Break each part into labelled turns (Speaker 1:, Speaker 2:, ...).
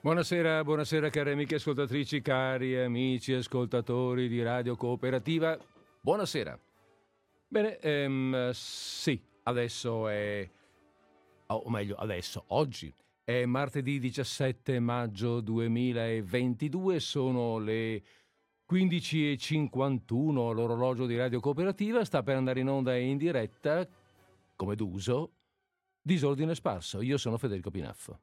Speaker 1: Buonasera, buonasera cari amiche ascoltatrici, cari amici ascoltatori di Radio Cooperativa. Buonasera. Bene, ehm, sì, adesso è... o meglio, adesso, oggi è martedì 17 maggio 2022, sono le 15.51 l'orologio di Radio Cooperativa, sta per andare in onda e in diretta, come d'uso, disordine sparso. Io sono Federico Pinaffo.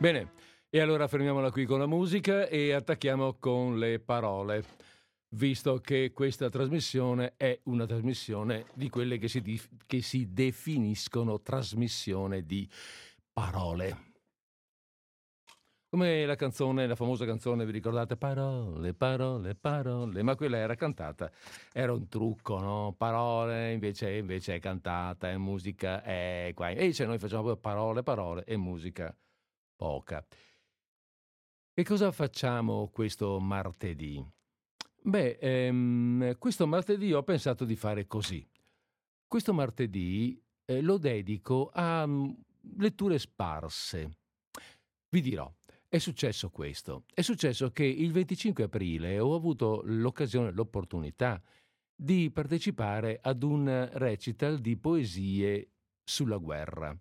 Speaker 1: Bene, e allora fermiamola qui con la musica e attacchiamo con le parole, visto che questa trasmissione è una trasmissione di quelle che si, dif- che si definiscono trasmissione di parole. Come la canzone, la famosa canzone, vi ricordate? Parole, parole, parole, ma quella era cantata, era un trucco, no? Parole, invece, invece è cantata, è musica, è qua. E cioè noi facciamo parole, parole e musica poca. Che cosa facciamo questo martedì? Beh, ehm, questo martedì ho pensato di fare così. Questo martedì eh, lo dedico a um, letture sparse. Vi dirò, è successo questo. È successo che il 25 aprile ho avuto l'occasione, l'opportunità di partecipare ad un recital di poesie sulla guerra.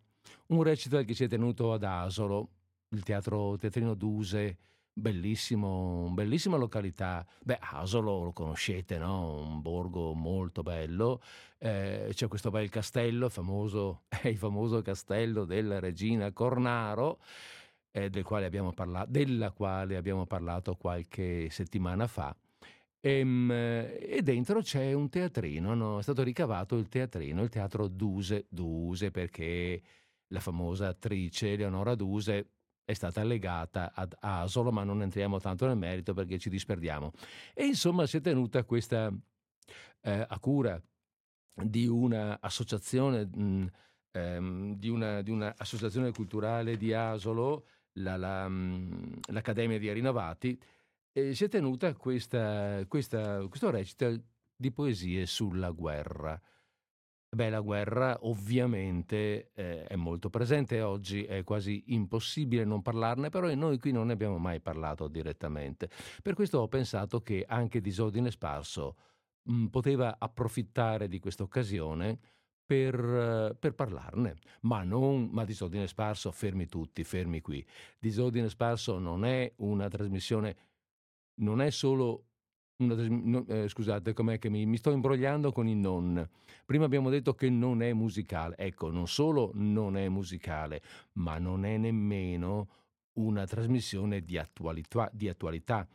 Speaker 1: Un recital che si è tenuto ad Asolo, il teatro Teatrino Duse, bellissimo, bellissima località. Beh, Asolo lo conoscete, no? Un borgo molto bello. Eh, c'è questo bel castello, famoso, il famoso castello della regina Cornaro. Eh, del quale parla- della quale abbiamo parlato qualche settimana fa. E, ehm, e, dentro c'è un teatrino, no? è stato ricavato il teatrino, il teatro Duse, Duse perché la famosa attrice Leonora Duse è stata legata ad Asolo, ma non entriamo tanto nel merito perché ci disperdiamo. E insomma si è tenuta questa eh, a cura di un'associazione, mh, ehm, di, una, di un'associazione culturale di Asolo, la, la, mh, l'Accademia di Arinovati, e si è tenuta questa, questa, questo recita di poesie sulla guerra. Beh, la guerra ovviamente eh, è molto presente oggi, è quasi impossibile non parlarne, però noi qui non ne abbiamo mai parlato direttamente. Per questo ho pensato che anche Disordine Sparso mh, mm, poteva approfittare di questa occasione per, per, parlarne, ma non, ma Disordine Sparso, fermi tutti, fermi qui. Disordine Sparso non è una trasmissione, non è solo una, no, eh, scusate, com'è che mi, mi, sto imbrogliando con il non. Prima abbiamo detto che non è musicale. Ecco, non solo non è musicale, ma non è nemmeno una trasmissione di attualità, di attualità.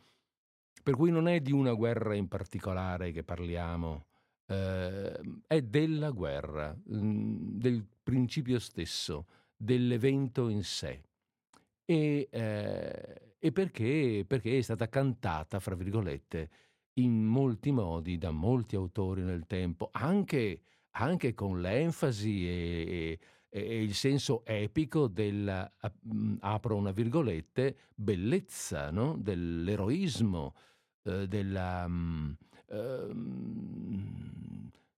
Speaker 1: Per cui non è di una guerra in particolare che parliamo, eh, è della guerra, mm, del principio stesso, dell'evento in sé. E, eh, e perché, perché è stata cantata, fra virgolette, in molti modi da molti autori nel tempo, anche, anche con l'enfasi e, e, e, il senso epico del, apro una virgolette, bellezza, no? dell'eroismo, eh, della, eh,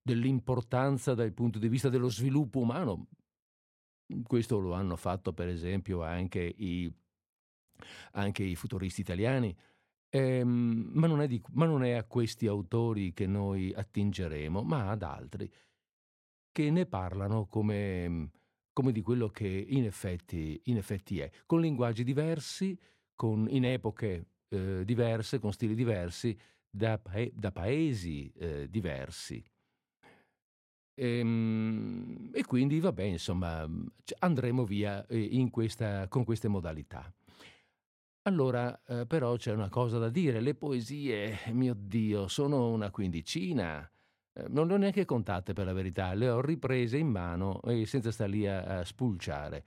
Speaker 1: dell'importanza dal punto di vista dello sviluppo umano. Questo lo hanno fatto per esempio anche i, anche i futuristi italiani Ehm, ma, non di, ma, non è a questi autori che noi attingeremo, ma ad altri che ne parlano come, come di quello che in effetti, in effetti, è, con linguaggi diversi, con, in epoche eh, diverse, con stili diversi, da, da paesi eh, diversi. E, ehm, e, quindi, vabbè, insomma, andremo via eh, questa, con queste modalità. Allora, eh, però c'è una cosa da dire, le poesie, mio Dio, sono una quindicina. Eh, non le ho neanche contate per la verità, le ho riprese in mano e senza stare lì a, a spulciare.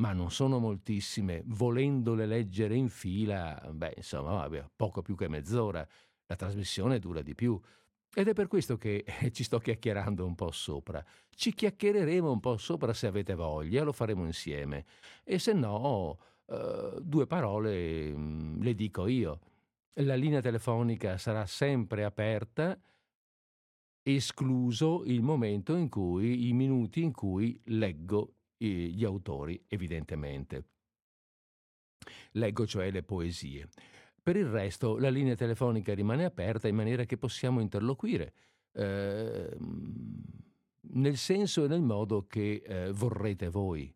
Speaker 1: Ma non sono moltissime, volendole leggere in fila, beh, insomma, poco più che mezz'ora. La trasmissione dura di più. Ed è per questo che eh, ci sto chiacchierando un po' sopra. Ci chiacchiereremo un po' sopra se avete voglia, lo faremo insieme. E se no, uh, due parole mh, mm, le dico io. La linea telefonica sarà sempre aperta, escluso il momento in cui, i minuti in cui leggo gli autori, evidentemente. Leggo cioè le poesie. Per il resto la linea telefonica rimane aperta in maniera che possiamo interloquire. Eh, nel senso e nel modo che eh, vorrete voi.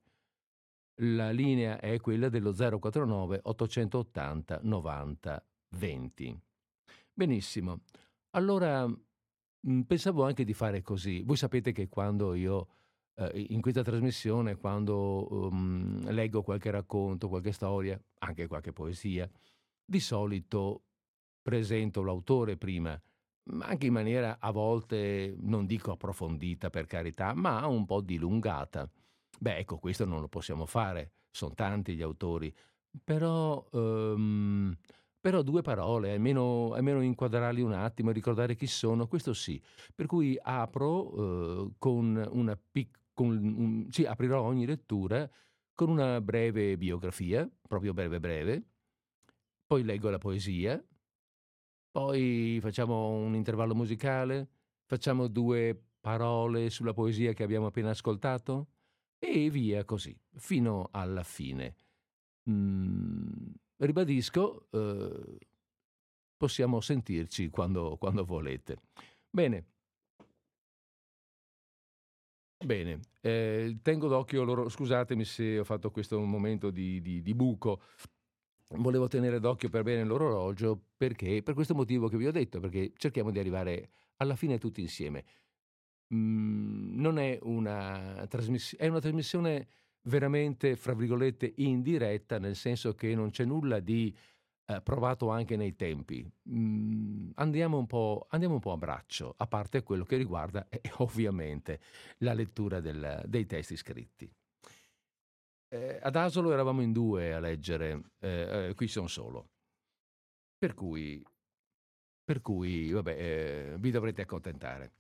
Speaker 1: La linea è quella dello 049 880 90 20. Benissimo. Allora mh, pensavo anche di fare così. Voi sapete che quando io eh, in questa trasmissione, quando um, leggo qualche racconto, qualche storia, anche qualche poesia, di solito presento l'autore prima, ma anche in maniera a volte, non dico approfondita per carità, ma un po' dilungata. Beh, ecco, questo non lo possiamo fare, sono tanti gli autori, però, um, però due parole, almeno, almeno, inquadrarli un attimo, ricordare chi sono, questo sì. Per cui apro uh, con una piccola un, sì, aprirò ogni lettura con una breve biografia, proprio breve breve, poi leggo la poesia, poi facciamo un intervallo musicale, facciamo due parole sulla poesia che abbiamo appena ascoltato e via così, fino alla fine. Mm, ribadisco, eh, possiamo sentirci quando, quando volete. Bene, Bene, eh, tengo d'occhio loro, scusatemi se ho fatto questo momento di, di, di buco, volevo tenere d'occhio per bene l'orologio perché, per questo motivo che vi ho detto, perché cerchiamo di arrivare alla fine tutti insieme. Mm, non è una trasmissione, è una trasmissione veramente, fra virgolette, indiretta, nel senso che non c'è nulla di eh, provato anche nei tempi. Mm, andiamo, un andiamo, un po', a braccio, a parte quello che riguarda eh, ovviamente la lettura del, dei testi scritti. Eh, ad Asolo eravamo in due a leggere, eh, eh, qui sono solo. Per cui, per cui vabbè, eh, vi dovrete accontentare.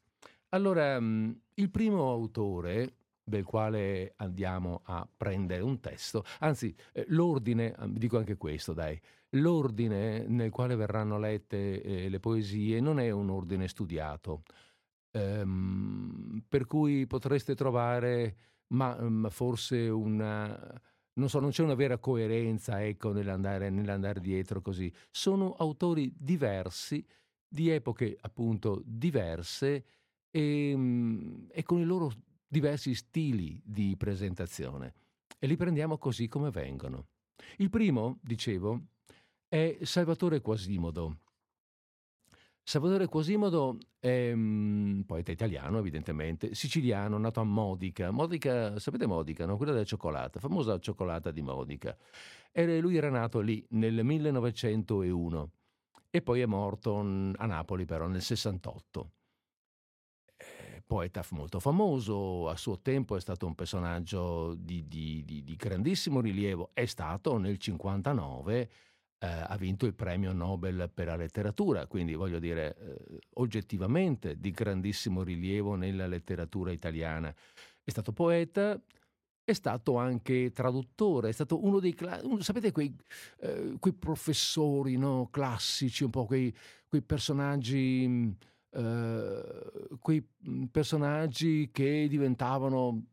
Speaker 1: Allora, mh, mm, il primo autore del quale andiamo a prendere un testo, anzi l'ordine, dico anche questo, dai, l'ordine nel quale verranno lette eh, le poesie non è un ordine studiato, ehm, per cui potreste trovare, ma, ma forse una... Non so, non c'è una vera coerenza ecco, nell'andare, nell'andare dietro così. Sono autori diversi, di epoche appunto diverse e, ehm, e con i loro diversi stili di presentazione. E li prendiamo così come vengono. Il primo, dicevo, è Salvatore Quasimodo. Salvatore Quasimodo è un mm, poeta italiano, evidentemente, siciliano, nato a Modica. Modica, sapete Modica, no? Quella della cioccolata, famosa cioccolata di Modica. E lui era nato lì nel 1901 e poi è morto a Napoli però nel 68. Poeta molto famoso, a suo tempo è stato un personaggio di, di, di, di grandissimo rilievo, è stato nel 59 eh, ha vinto il premio Nobel per la letteratura, quindi voglio dire eh, oggettivamente di grandissimo rilievo nella letteratura italiana. È stato poeta, è stato anche traduttore, è stato uno dei, uno, sapete, quei, eh, quei professori no, classici, un po' quei, quei personaggi, eh, quei personaggi che diventavano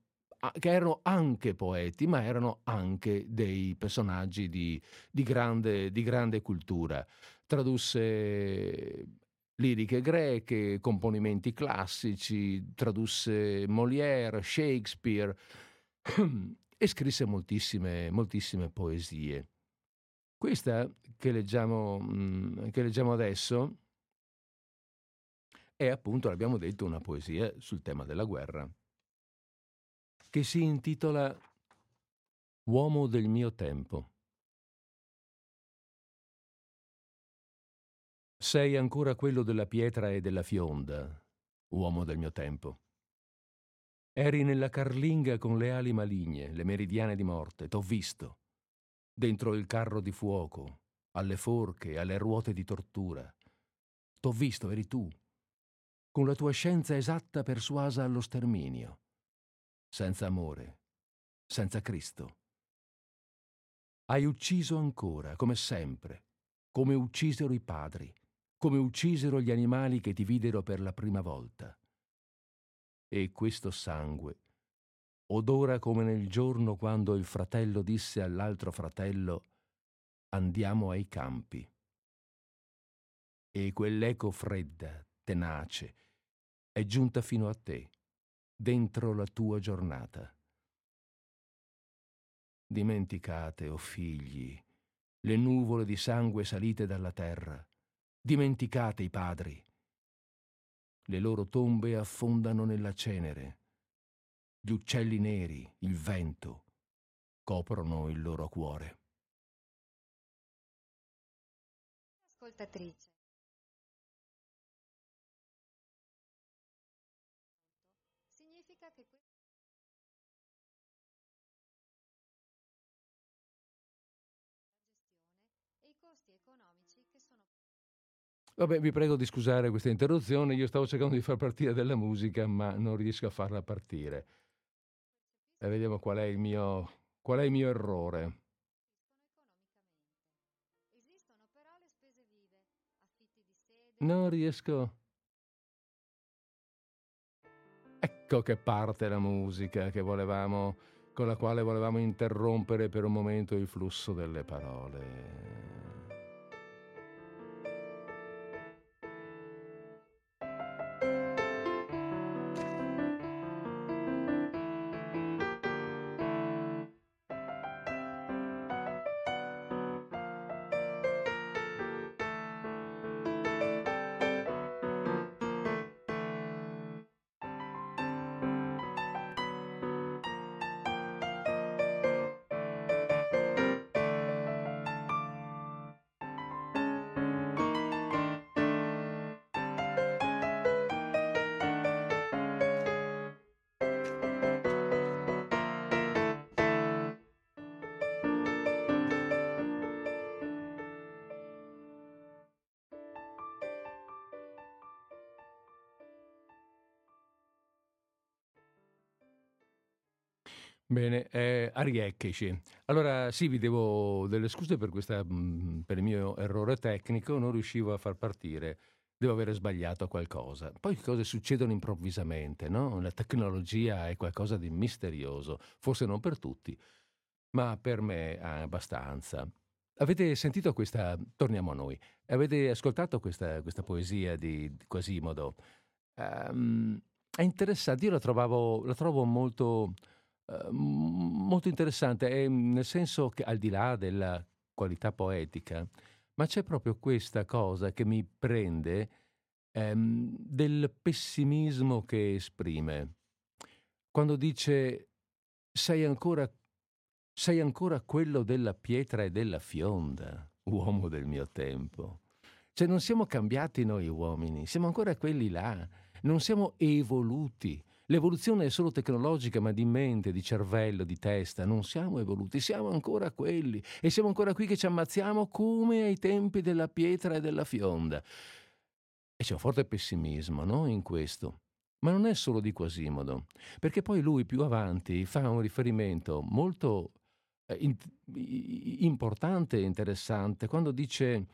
Speaker 1: che erano anche poeti, ma erano anche dei personaggi di, di, grande, di grande cultura. Tradusse liriche greche, componimenti classici, tradusse Molière, Shakespeare e scrisse moltissime, moltissime poesie. Questa che leggiamo, mm, che leggiamo adesso è appunto, l'abbiamo detto, una poesia sul tema della guerra che si intitola Uomo del mio tempo. Sei ancora quello della pietra e della fionda, uomo del mio tempo. Eri nella carlinga con le ali maligne, le meridiane di morte, t'ho visto, dentro il carro di fuoco, alle forche, alle ruote di tortura. T'ho visto, eri tu, con la tua scienza esatta persuasa allo sterminio senza amore, senza Cristo. Hai ucciso ancora, come sempre, come uccisero i padri, come uccisero gli animali che ti videro per la prima volta. E questo sangue odora come nel giorno quando il fratello disse all'altro fratello andiamo ai campi. E quell'eco fredda, tenace, è giunta fino a te, dentro la tua giornata. Dimenticate, o oh figli, le nuvole di sangue salite dalla terra, dimenticate i padri. Le loro tombe affondano nella cenere, gli uccelli neri, il vento, coprono il loro cuore.
Speaker 2: Ascoltatrice.
Speaker 1: Vabbè, vi prego di scusare questa interruzione, io stavo cercando di far partire della musica, ma non riesco a farla partire. E vediamo qual è il mio, qual è il mio errore. Non riesco. Ecco che parte la musica che volevamo, con la quale volevamo interrompere per un momento il flusso delle parole. Arieccheci. Allora sì, vi devo delle scuse per, questa, mh, per il mio errore tecnico, non riuscivo a far partire, devo avere sbagliato qualcosa. Poi cose succedono improvvisamente, no? La tecnologia è qualcosa di misterioso, forse non per tutti, ma per me abbastanza. Avete sentito questa, torniamo a noi, avete ascoltato questa, questa poesia di, di Quasimodo? Um, è interessante, io la, trovavo, la trovo molto molto interessante, nel senso che al di là della qualità poetica, ma c'è proprio questa cosa che mi prende ehm, del pessimismo che esprime. Quando dice sei ancora, sei ancora quello della pietra e della fionda, uomo del mio tempo. Cioè non siamo cambiati noi uomini, siamo ancora quelli là, non siamo evoluti, L'evoluzione è solo tecnologica, ma di mente, di cervello, di testa. Non siamo evoluti, siamo ancora quelli. E siamo ancora qui che ci ammazziamo come ai tempi della pietra e della fionda. E c'è un forte pessimismo no? in questo. Ma non è solo di Quasimodo, perché poi lui più avanti fa un riferimento molto eh, in, importante e interessante quando dice,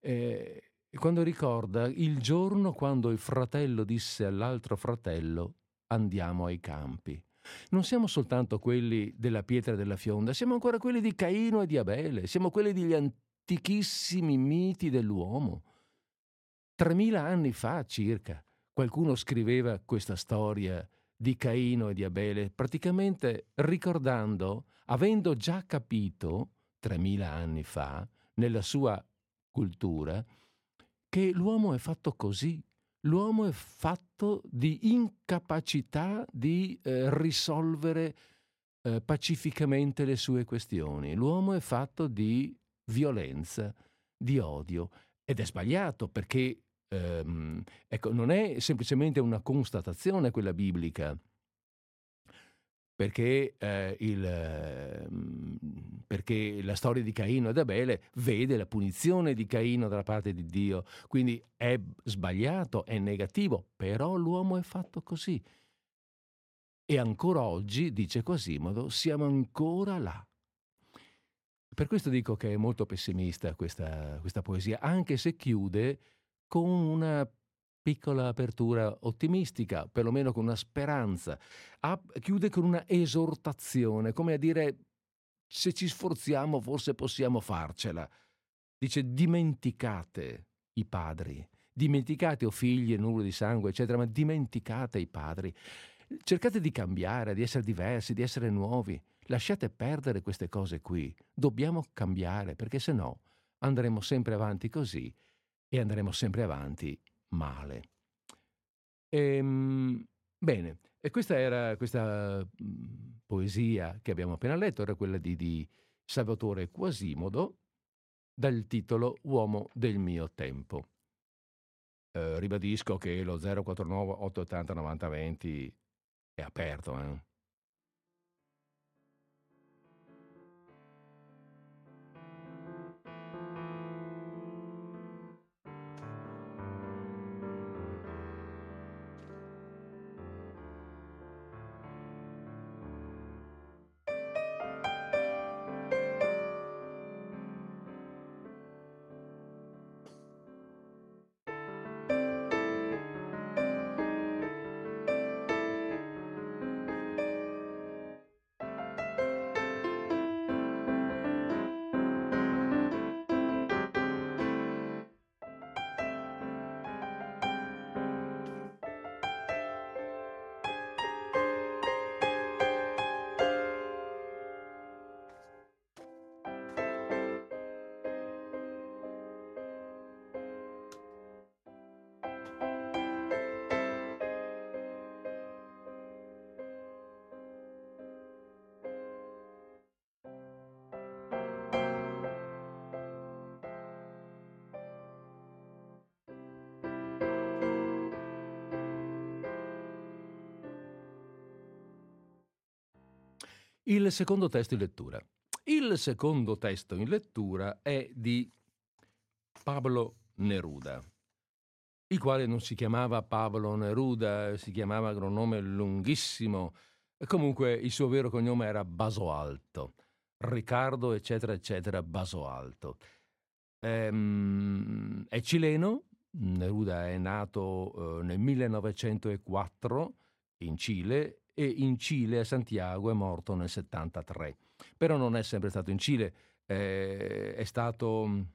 Speaker 1: eh, quando ricorda il giorno quando il fratello disse all'altro fratello andiamo ai campi. Non siamo soltanto quelli della pietra e della fionda, siamo ancora quelli di Caino e di Abele, siamo quelli degli antichissimi miti dell'uomo. Tremila anni fa circa qualcuno scriveva questa storia di Caino e di Abele, praticamente ricordando, avendo già capito, tremila anni fa, nella sua cultura, che l'uomo è fatto così, l'uomo è fatto di incapacità di eh, risolvere eh, pacificamente le sue questioni. L'uomo è fatto di violenza, di odio ed è sbagliato perché ehm, ecco, non è semplicemente una constatazione quella biblica perché, eh, il, eh, perché, la storia di Caino ed Abele vede la punizione di Caino dalla parte di Dio, quindi è sbagliato, è negativo, però l'uomo è fatto così. E ancora oggi, dice Quasimodo, siamo ancora là. Per questo dico che è molto pessimista questa, questa poesia, anche se chiude con una piccola apertura ottimistica, perlomeno con una speranza. Ah, chiude con una esortazione, come a dire se ci sforziamo forse possiamo farcela. Dice dimenticate i padri, dimenticate o figli nulla di sangue, eccetera, ma dimenticate i padri. Cercate di cambiare, di essere diversi, di essere nuovi. Lasciate perdere queste cose qui. Dobbiamo cambiare perché se no andremo sempre avanti così e andremo sempre avanti male. Ehm, bene, e questa era questa mh, poesia che abbiamo appena letto, era quella di, di Salvatore Quasimodo dal titolo Uomo del mio tempo. Eh, ribadisco che lo 049 880 9020 è aperto. Eh? Il secondo testo in lettura. Il secondo testo in lettura è di Pablo Neruda, il quale non si chiamava Pablo Neruda, si chiamava con un nome lunghissimo, comunque il suo vero cognome era Basoalto, Riccardo eccetera eccetera Basoalto. Ehm, è cileno, Neruda è nato eh, nel 1904 in Cile e in Cile, a Santiago, è morto nel 73. Però non è sempre stato in Cile, eh, è stato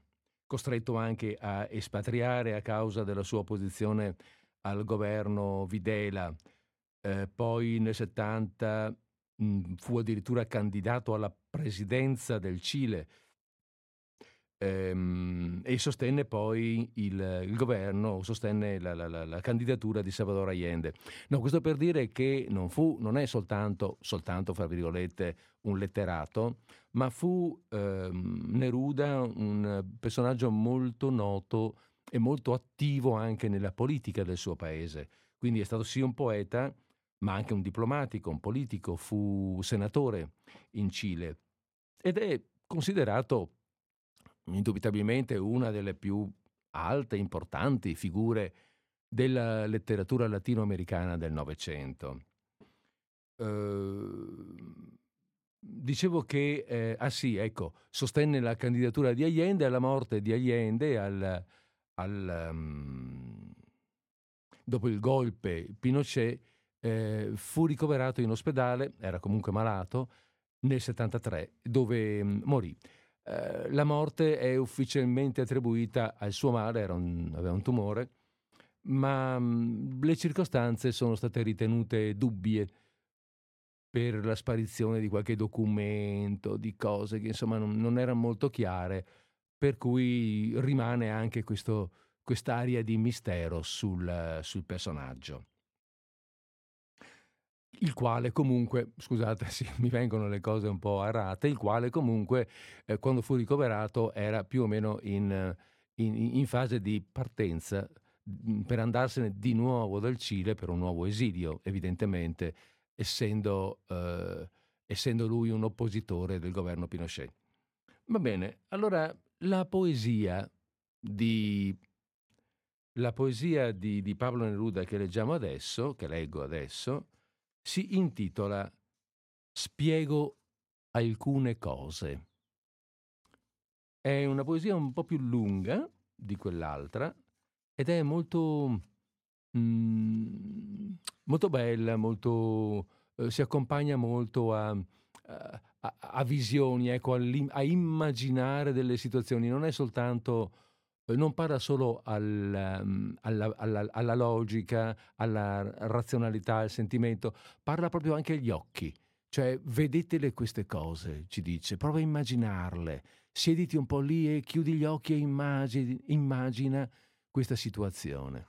Speaker 1: costretto anche a espatriare a causa della sua opposizione al governo Videla. Eh, poi nel 70 mh, fu addirittura candidato alla presidenza del Cile e sostenne poi il, il governo, sostenne la, la, la, la, candidatura di Salvador Allende. No, questo per dire che non, fu, non è soltanto, soltanto, fra virgolette, un letterato, ma fu ehm, Neruda un personaggio molto noto e molto attivo anche nella politica del suo paese. Quindi è stato sì un poeta, ma anche un diplomatico, un politico, fu senatore in Cile ed è considerato indubitabilmente una delle più alte importanti figure della letteratura latinoamericana del Novecento. Uh, dicevo che, eh, ah sì, ecco, sostenne la candidatura di Allende alla morte di Allende al, al, um, dopo il golpe Pinochet eh, fu ricoverato in ospedale, era comunque malato, nel 73, dove um, morì. Eh, la morte è ufficialmente attribuita al suo male, un, aveva un tumore, ma mh, mm, le circostanze sono state ritenute dubbie per la sparizione di qualche documento, di cose che insomma non, non erano molto chiare, per cui rimane anche questo, quest'aria di mistero sul, sul personaggio il quale comunque, scusate, sì, mi vengono le cose un po' errate, il quale comunque eh, quando fu ricoverato era più o meno in, in, in, fase di partenza mm, per andarsene di nuovo dal Cile per un nuovo esilio, evidentemente essendo, eh, essendo lui un oppositore del governo Pinochet. Va bene, allora la poesia di, la poesia di, di Pablo Neruda che leggiamo adesso, che leggo adesso, si intitola Spiego alcune cose. È una poesia un po' più lunga di quell'altra ed è molto, mm, molto bella, molto, eh, si accompagna molto a, a, a visioni, ecco, a immaginare delle situazioni. Non è soltanto non parla solo al, um, alla, alla, alla, logica, alla razionalità, al sentimento, parla proprio anche agli occhi. Cioè, vedetele queste cose, ci dice, prova a immaginarle, siediti un po' lì e chiudi gli occhi e immagini, immagina questa situazione.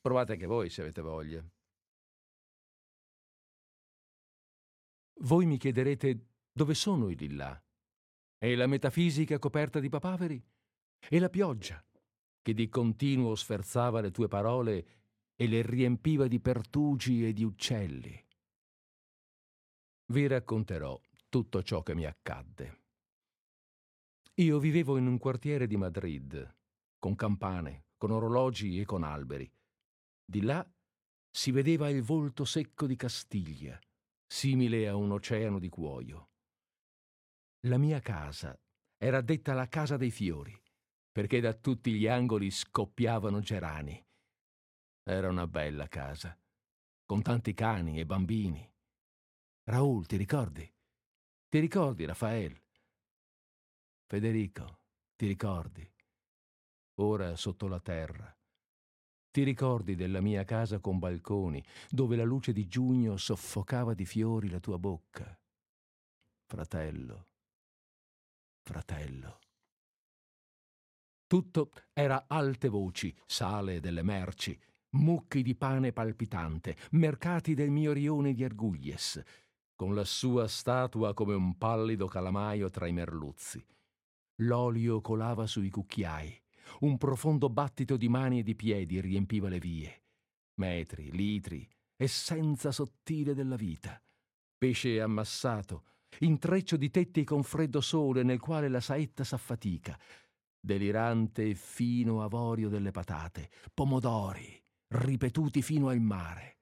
Speaker 1: Provate anche voi se avete voglia. Voi mi chiederete dove sono i lillà? E la metafisica coperta di papaveri? E la pioggia, che di continuo sferzava le tue parole e le riempiva di pertugi e di uccelli? Vi racconterò tutto ciò che mi accadde. Io vivevo in un quartiere di Madrid, con campane, con orologi e con alberi. Di là si vedeva il volto secco di Castiglia, simile a un oceano di cuoio. La mia casa era detta la casa dei fiori, perché da tutti gli angoli scoppiavano gerani. Era una bella casa, con tanti cani e bambini. Raul, ti ricordi? Ti ricordi, Raffaele? Federico, ti ricordi? Ora sotto la terra. Ti ricordi della mia casa con balconi, dove la luce di giugno soffocava di fiori la tua bocca? Fratello, fratello. Tutto era alte voci, sale delle merci, mucchi di pane palpitante, mercati del mio rione di Arguglies, con la sua statua come un pallido calamaio tra i merluzzi. L'olio colava sui cucchiai, un profondo battito di mani e di piedi riempiva le vie. Metri, litri, essenza sottile della vita. Pesce ammassato, intreccio di tetti con freddo sole nel quale la saetta s'affatica, delirante e fino avorio delle patate, pomodori, ripetuti fino al mare.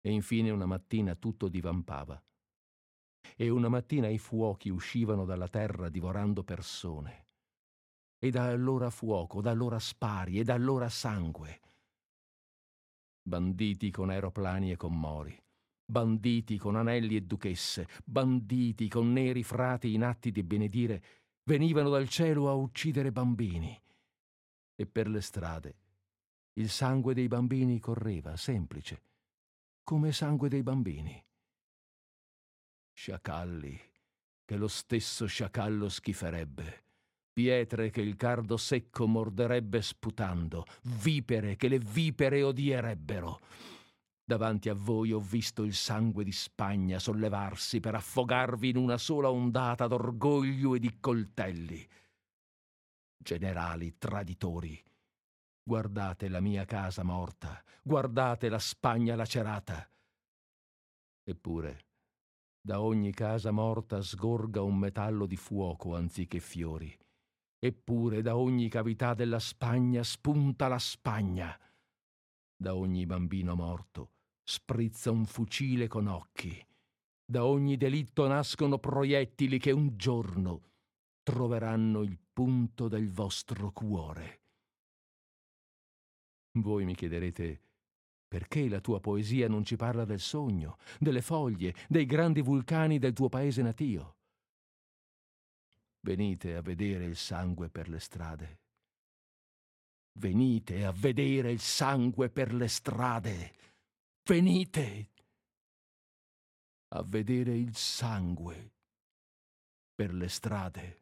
Speaker 1: E infine una mattina tutto divampava. E una mattina i fuochi uscivano dalla terra divorando persone. E da allora fuoco, da allora spari e da allora sangue. Banditi con aeroplani e con mori banditi con anelli e duchesse, banditi con neri frati in atti di benedire, venivano dal cielo a uccidere bambini. E per le strade il sangue dei bambini correva, semplice, come sangue dei bambini. Sciacalli, che lo stesso sciacallo schiferebbe, pietre che il cardo secco morderebbe sputando, vipere che le vipere odierebbero Davanti a voi ho visto il sangue di Spagna sollevarsi per affogarvi in una sola ondata d'orgoglio e di coltelli. Generali traditori, guardate la mia casa morta, guardate la Spagna lacerata. Eppure, da ogni casa morta sgorga un metallo di fuoco anziché fiori. Eppure da ogni cavità della Spagna spunta la Spagna. Da ogni bambino morto sprizza un fucile con occhi. Da ogni delitto nascono proiettili che un giorno troveranno il punto del vostro cuore. Voi mi chiederete perché la tua poesia non ci parla del sogno, delle foglie, dei grandi vulcani del tuo paese natio. Venite a vedere il sangue per le strade. Venite a vedere il sangue per le strade. Venite a vedere il sangue per le strade.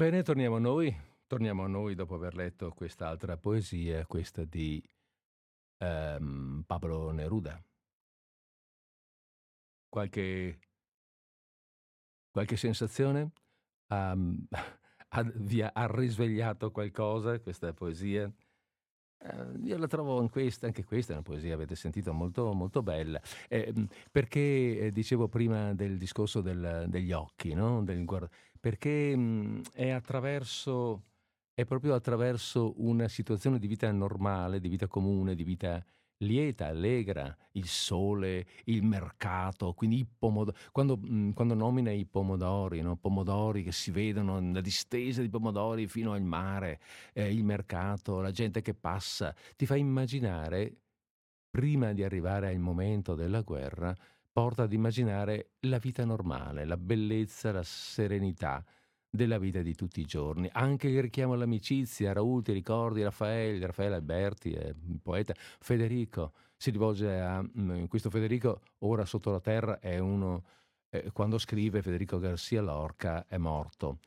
Speaker 1: Bene, torniamo a noi. Torniamo a noi dopo aver letto quest'altra poesia, questa di ehm, Pablo Neruda. Qualche, qualche sensazione? Ha, vi ha, risvegliato qualcosa questa poesia? Eh, io la trovo in questa, anche questa è una poesia, avete sentito, molto, molto bella. Eh, perché eh, dicevo prima del discorso del, degli occhi, no? del, perché mh, è attraverso, è proprio attraverso una situazione di vita normale, di vita comune, di vita lieta, allegra, il sole, il mercato, quindi i pomodori, quando, quando, nomina i pomodori, no? pomodori che si vedono, la distesa di pomodori fino al mare, eh, il mercato, la gente che passa, ti fa immaginare, prima di arrivare al momento della guerra, porta ad immaginare la vita normale, la bellezza, la serenità, della vita di tutti i giorni. Anche il richiamo all'amicizia, Raul ti ricordi Raffaele, Raffaele Alberti, un poeta, Federico si rivolge a mm, questo Federico, ora sotto la terra è uno, eh, quando scrive Federico Garcia Lorca è morto.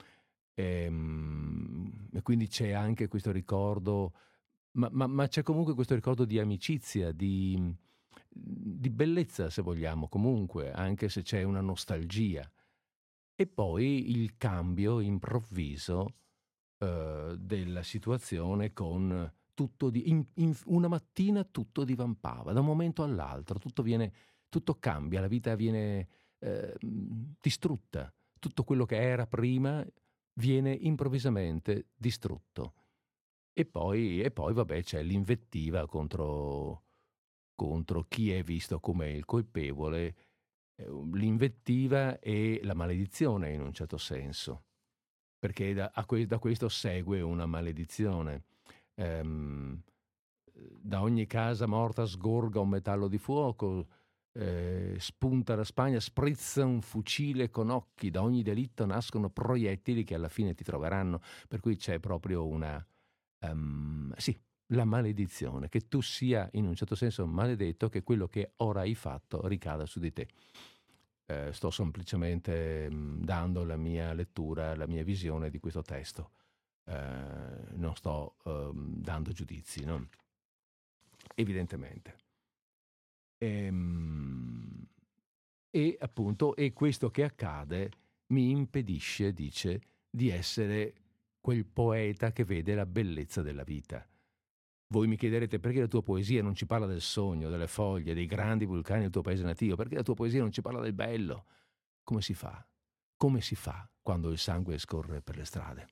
Speaker 1: E, ehm, e quindi c'è anche questo ricordo, ma, ma, ma, c'è comunque questo ricordo di amicizia, di, di bellezza se vogliamo, comunque, anche se c'è una nostalgia e poi il cambio improvviso eh, della situazione con tutto di, in, in, una mattina tutto divampava, da un momento all'altro tutto, viene, tutto cambia, la vita viene eh, distrutta, tutto quello che era prima viene improvvisamente distrutto. E poi, e poi vabbè, c'è l'invettiva contro, contro chi è visto come il colpevole Ehm, l'invettiva e la maledizione in un certo senso, perché da, da questo segue una maledizione. Ehm, da ogni casa morta sgorga un metallo di fuoco, eh, spunta la Spagna, sprizza un fucile con occhi, da ogni delitto nascono proiettili che alla fine ti troveranno, per cui c'è proprio una... Um, sì, la maledizione, che tu sia in un certo senso maledetto, che quello che ora hai fatto ricada su di te. Eh, sto semplicemente mm, dando la mia lettura, la mia visione di questo testo. Eh, non sto eh, dando giudizi, no? evidentemente. Ehm, e appunto, e questo che accade mi impedisce, dice, di essere quel poeta che vede la bellezza della vita voi mi chiederete perché la tua poesia non ci parla del sogno, delle foglie, dei grandi vulcani del tuo paese nativo, perché la tua poesia non ci parla del bello. Come si fa? Come si fa quando il sangue scorre per le strade?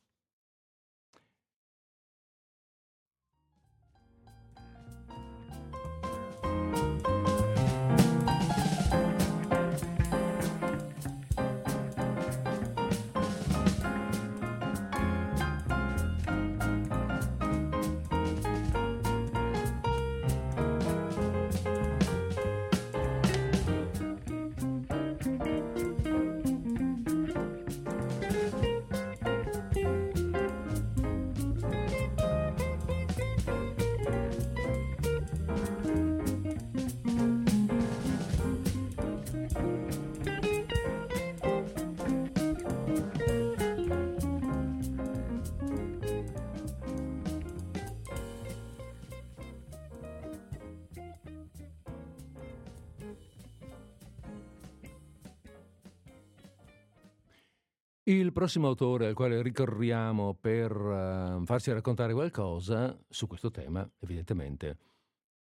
Speaker 1: Il prossimo autore al quale ricorriamo per uh, farci raccontare qualcosa su questo tema, evidentemente,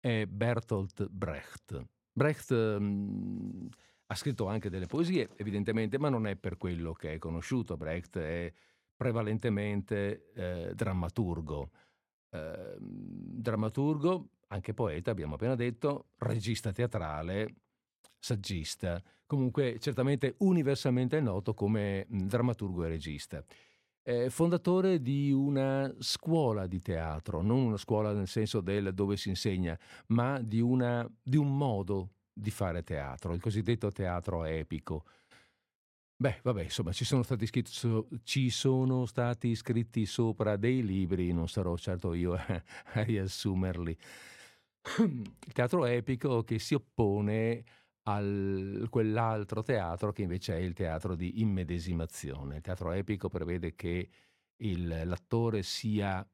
Speaker 1: è Bertolt Brecht. Brecht um, ha scritto anche delle poesie, evidentemente, ma non è per quello che è conosciuto. Brecht è prevalentemente eh, drammaturgo. Eh, drammaturgo, anche poeta, abbiamo appena detto, regista teatrale, saggista, comunque certamente universalmente noto come drammaturgo e regista. È fondatore di una scuola di teatro, non una scuola nel senso del dove si insegna, ma di, una, di un modo di fare teatro, il cosiddetto teatro epico. Beh, vabbè, insomma, ci sono, stati scritti, ci sono stati scritti sopra dei libri, non sarò certo io a, a riassumerli. Il teatro epico che si oppone a quell'altro teatro che invece è il teatro di immedesimazione. Il teatro epico prevede che il, l'attore sia,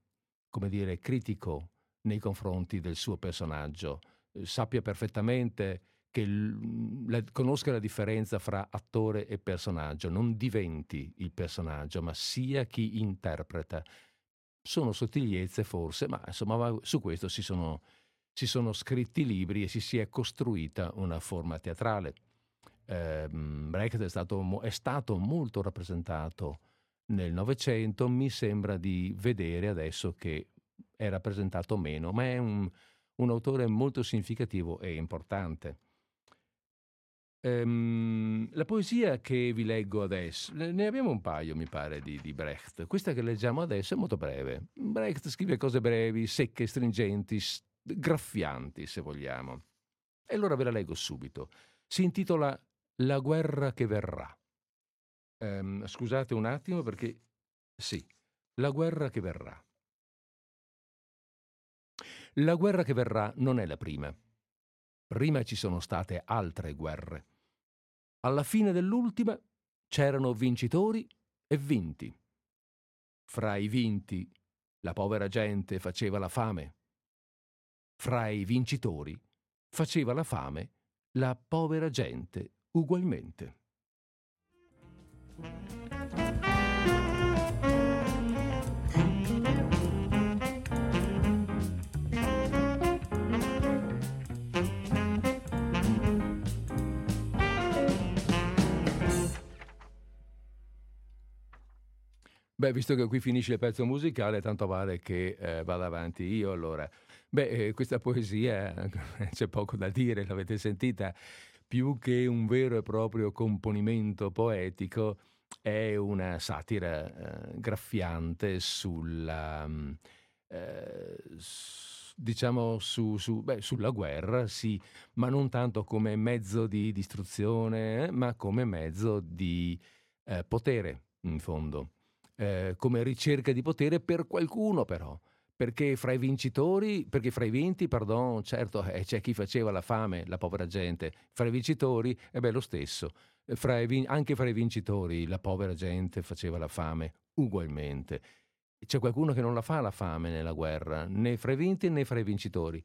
Speaker 1: come dire, critico nei confronti del suo personaggio, eh, sappia perfettamente che l- la, conosca la differenza fra attore e personaggio, non diventi il personaggio, ma sia chi interpreta. Sono sottigliezze forse, ma insomma su questo si sono, si sono scritti libri e si, si è costruita una forma teatrale. Eh, Brecht è stato, è stato molto rappresentato nel Novecento, mi sembra di vedere adesso che è rappresentato meno, ma è un, un autore molto significativo e importante. Ehm, la poesia che vi leggo adesso, ne abbiamo un paio, mi pare, di, di, Brecht. Questa che leggiamo adesso è molto breve. Brecht scrive cose brevi, secche, stringenti, graffianti, se vogliamo. E allora ve la leggo subito. Si intitola La guerra che verrà. Ehm, scusate un attimo perché... Sì, La guerra che verrà. La guerra che verrà non è la prima. Prima ci sono state altre guerre. Alla fine dell'ultima c'erano vincitori e vinti. Fra i vinti la povera gente faceva la fame. Fra i vincitori faceva la fame la povera gente ugualmente. Beh, visto che qui finisce il pezzo musicale, tanto vale che eh, vada avanti io allora. Beh, eh, questa poesia, c'è poco da dire, l'avete sentita, più che un vero e proprio componimento poetico, è una satira eh, graffiante sulla... Mm, eh, diciamo su, su, beh, sulla guerra, sì, ma non tanto come mezzo di distruzione, ma come mezzo di eh, potere, in fondo eh, come ricerca di potere per qualcuno però. Perché fra i vincitori, perché fra i vinti, pardon, certo, eh, c'è chi faceva la fame, la povera gente, fra i vincitori, è beh, lo stesso. Fra i, anche fra i vincitori la povera gente faceva la fame ugualmente. C'è qualcuno che non la fa la fame nella guerra, né fra i vinti né fra i vincitori.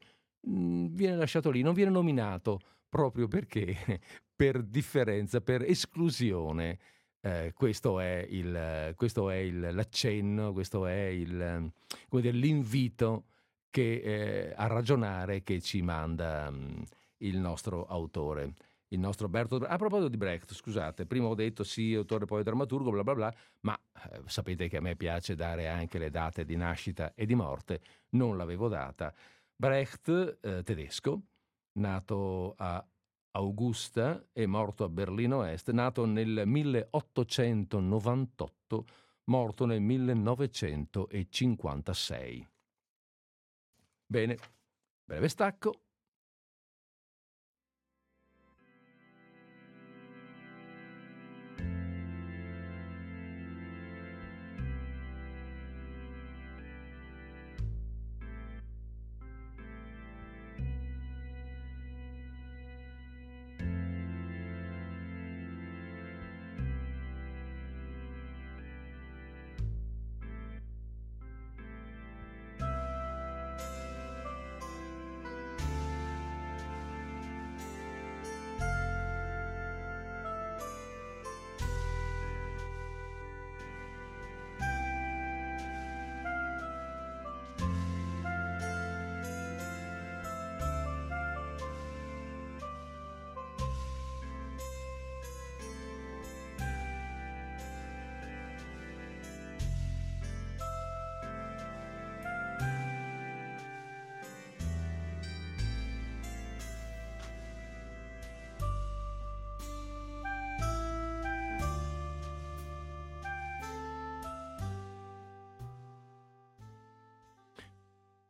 Speaker 1: Mm, viene lasciato lì, non viene nominato proprio perché per differenza, per esclusione eh, questo è, il, questo è il, l'accenno, questo è il, dire, l'invito che, eh, a ragionare che ci manda um, il nostro autore. Il nostro Bertolt A proposito di Brecht, scusate, prima ho detto sì, autore poi drammaturgo, bla bla bla, ma eh, sapete che a me piace dare anche le date di nascita e di morte, non l'avevo data. Brecht, eh, tedesco, nato a Augusta è morto a Berlino Est, nato nel 1898, morto nel 1956. Bene, breve stacco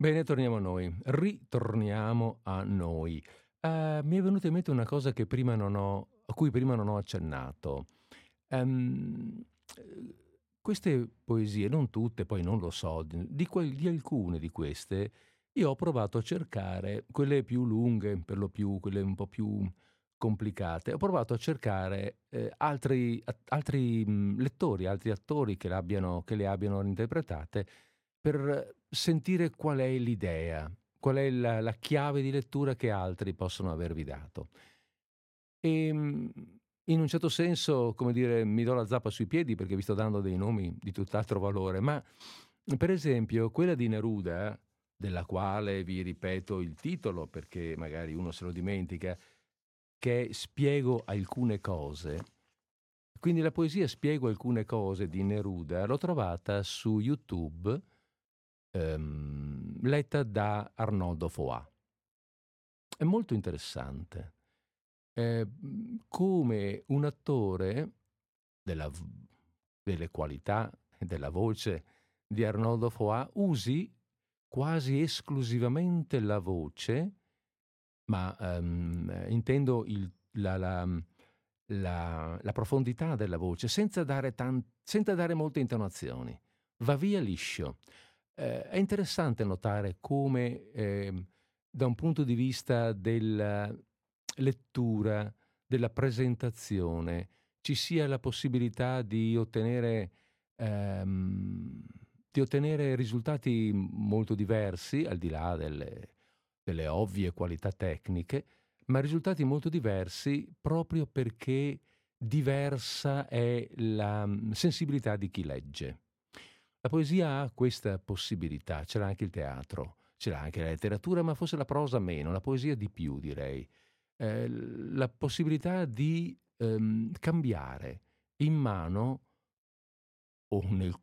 Speaker 1: Bene, torniamo a noi. Ritorniamo a noi. Uh, mi è venuta in mente una cosa ho, a cui prima non ho accennato. Um, queste poesie, non tutte, poi non lo so, di, quel, di, alcune di queste, io ho provato a cercare quelle più lunghe, per lo più, quelle un po' più complicate, ho provato a cercare eh, altri, a, altri mh, lettori, altri attori che, che, le abbiano interpretate per sentire qual è l'idea, qual è la, la chiave di lettura che altri possono avervi dato. E in un certo senso, come dire, mi do la zappa sui piedi perché vi sto dando dei nomi di tutt'altro valore, ma per esempio quella di Neruda, della quale vi ripeto il titolo perché magari uno se lo dimentica, che spiego alcune cose. Quindi la poesia Spiego alcune cose di Neruda l'ho trovata su YouTube ehm, letta da Arnoldo Foà. È molto interessante eh, come un attore della, delle qualità della voce di Arnoldo Foà usi quasi esclusivamente la voce, ma um, intendo il, la, la, la, la, profondità della voce, senza dare, tan- senza dare molte intonazioni. Va via liscio. Eh, è interessante notare come eh, da un punto di vista della lettura, della presentazione ci sia la possibilità di ottenere, ehm, di ottenere risultati molto diversi, al di là delle, delle ovvie qualità tecniche, ma risultati molto diversi proprio perché diversa è la sensibilità di chi legge. La poesia ha questa possibilità, ce l'ha anche il teatro, ce l'ha anche la letteratura, ma forse la prosa meno, la poesia di più direi. Eh, la possibilità di ehm, cambiare in mano o nel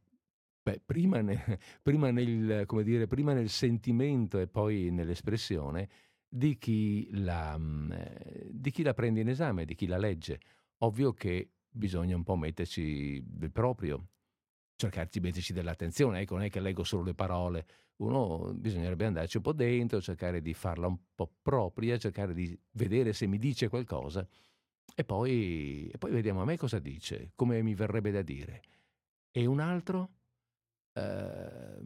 Speaker 1: Beh, prima, ne, prima, nel, dire, prima, nel, sentimento e poi nell'espressione di chi, la, mm, eh, di chi, la, prende in esame, di chi la legge. Ovvio che bisogna un po' metterci del proprio, cercare di metterci dell'attenzione, ecco, non è che leggo solo le parole, uno bisognerebbe andarci un po' dentro, cercare di farla un po' propria, cercare di vedere se mi dice qualcosa e poi, e poi vediamo a me cosa dice, come mi verrebbe da dire. E un altro? Eh,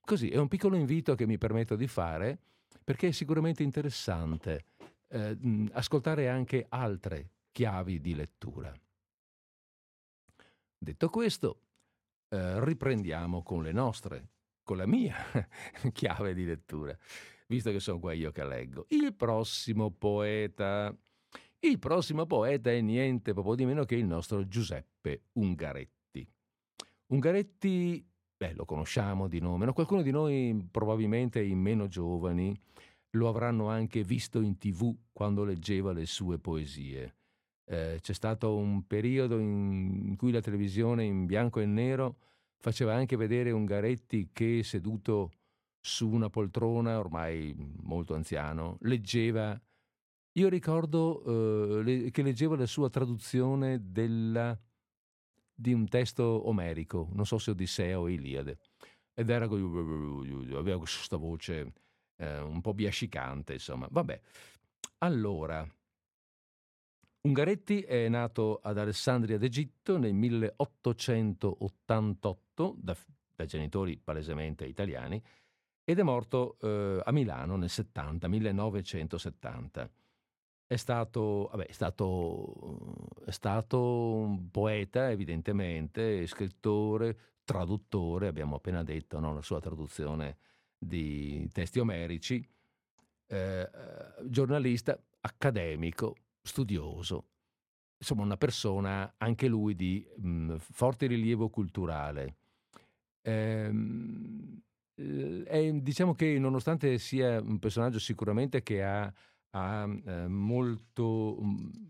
Speaker 1: così, è un piccolo invito che mi permetto di fare perché è sicuramente interessante eh, ascoltare anche altre chiavi di lettura. Detto questo, eh, riprendiamo con le nostre, con la mia chiave di lettura, visto che sono qua io che leggo. Il prossimo poeta. Il prossimo poeta è niente proprio di meno che il nostro Giuseppe Ungaretti. Ungaretti, beh, lo conosciamo di nome, no? qualcuno di noi, probabilmente i meno giovani, lo avranno anche visto in tv quando leggeva le sue poesie. Eh, c'è stato un periodo in cui la televisione in bianco e nero faceva anche vedere Ungaretti che seduto su una poltrona, ormai molto anziano, leggeva. Io ricordo eh, che leggeva la sua traduzione della, di un testo omerico, non so se Odissea o Iliade, ed era aveva questa voce eh, un po' biascicante, insomma. Vabbè, allora, Ungaretti è nato ad Alessandria d'Egitto nel 1888 da, da genitori palesemente italiani ed è morto eh, a Milano nel 70, 1970. È stato, vabbè, è, stato, è stato, un poeta, evidentemente, scrittore, traduttore, abbiamo appena detto no? la sua traduzione di testi omerici, eh, giornalista, accademico, studioso, insomma una persona anche lui di mh, forte rilievo culturale. Ehm, è, diciamo che nonostante sia un personaggio sicuramente che ha, ha eh, molto,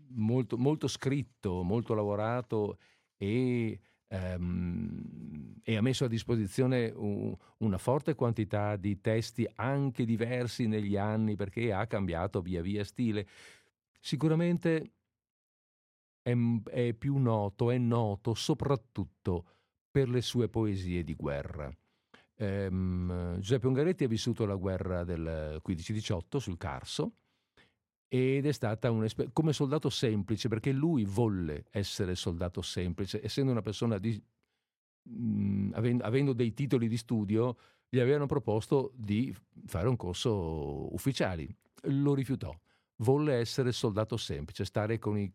Speaker 1: molto, molto, scritto, molto lavorato e, ehm, e ha messo a disposizione un, una forte quantità di testi anche diversi negli anni perché ha cambiato via via stile. Sicuramente è, è più noto, è noto soprattutto per le sue poesie di guerra. Um, Giuseppe Ungaretti ha vissuto la guerra del 15-18 sul Carso ed è stata un'esperienza come soldato semplice perché lui volle essere soldato semplice, essendo una persona di, mh, avendo, avendo, dei titoli di studio, gli avevano proposto di fare un corso ufficiali. Lo rifiutò volle essere soldato semplice, stare con i,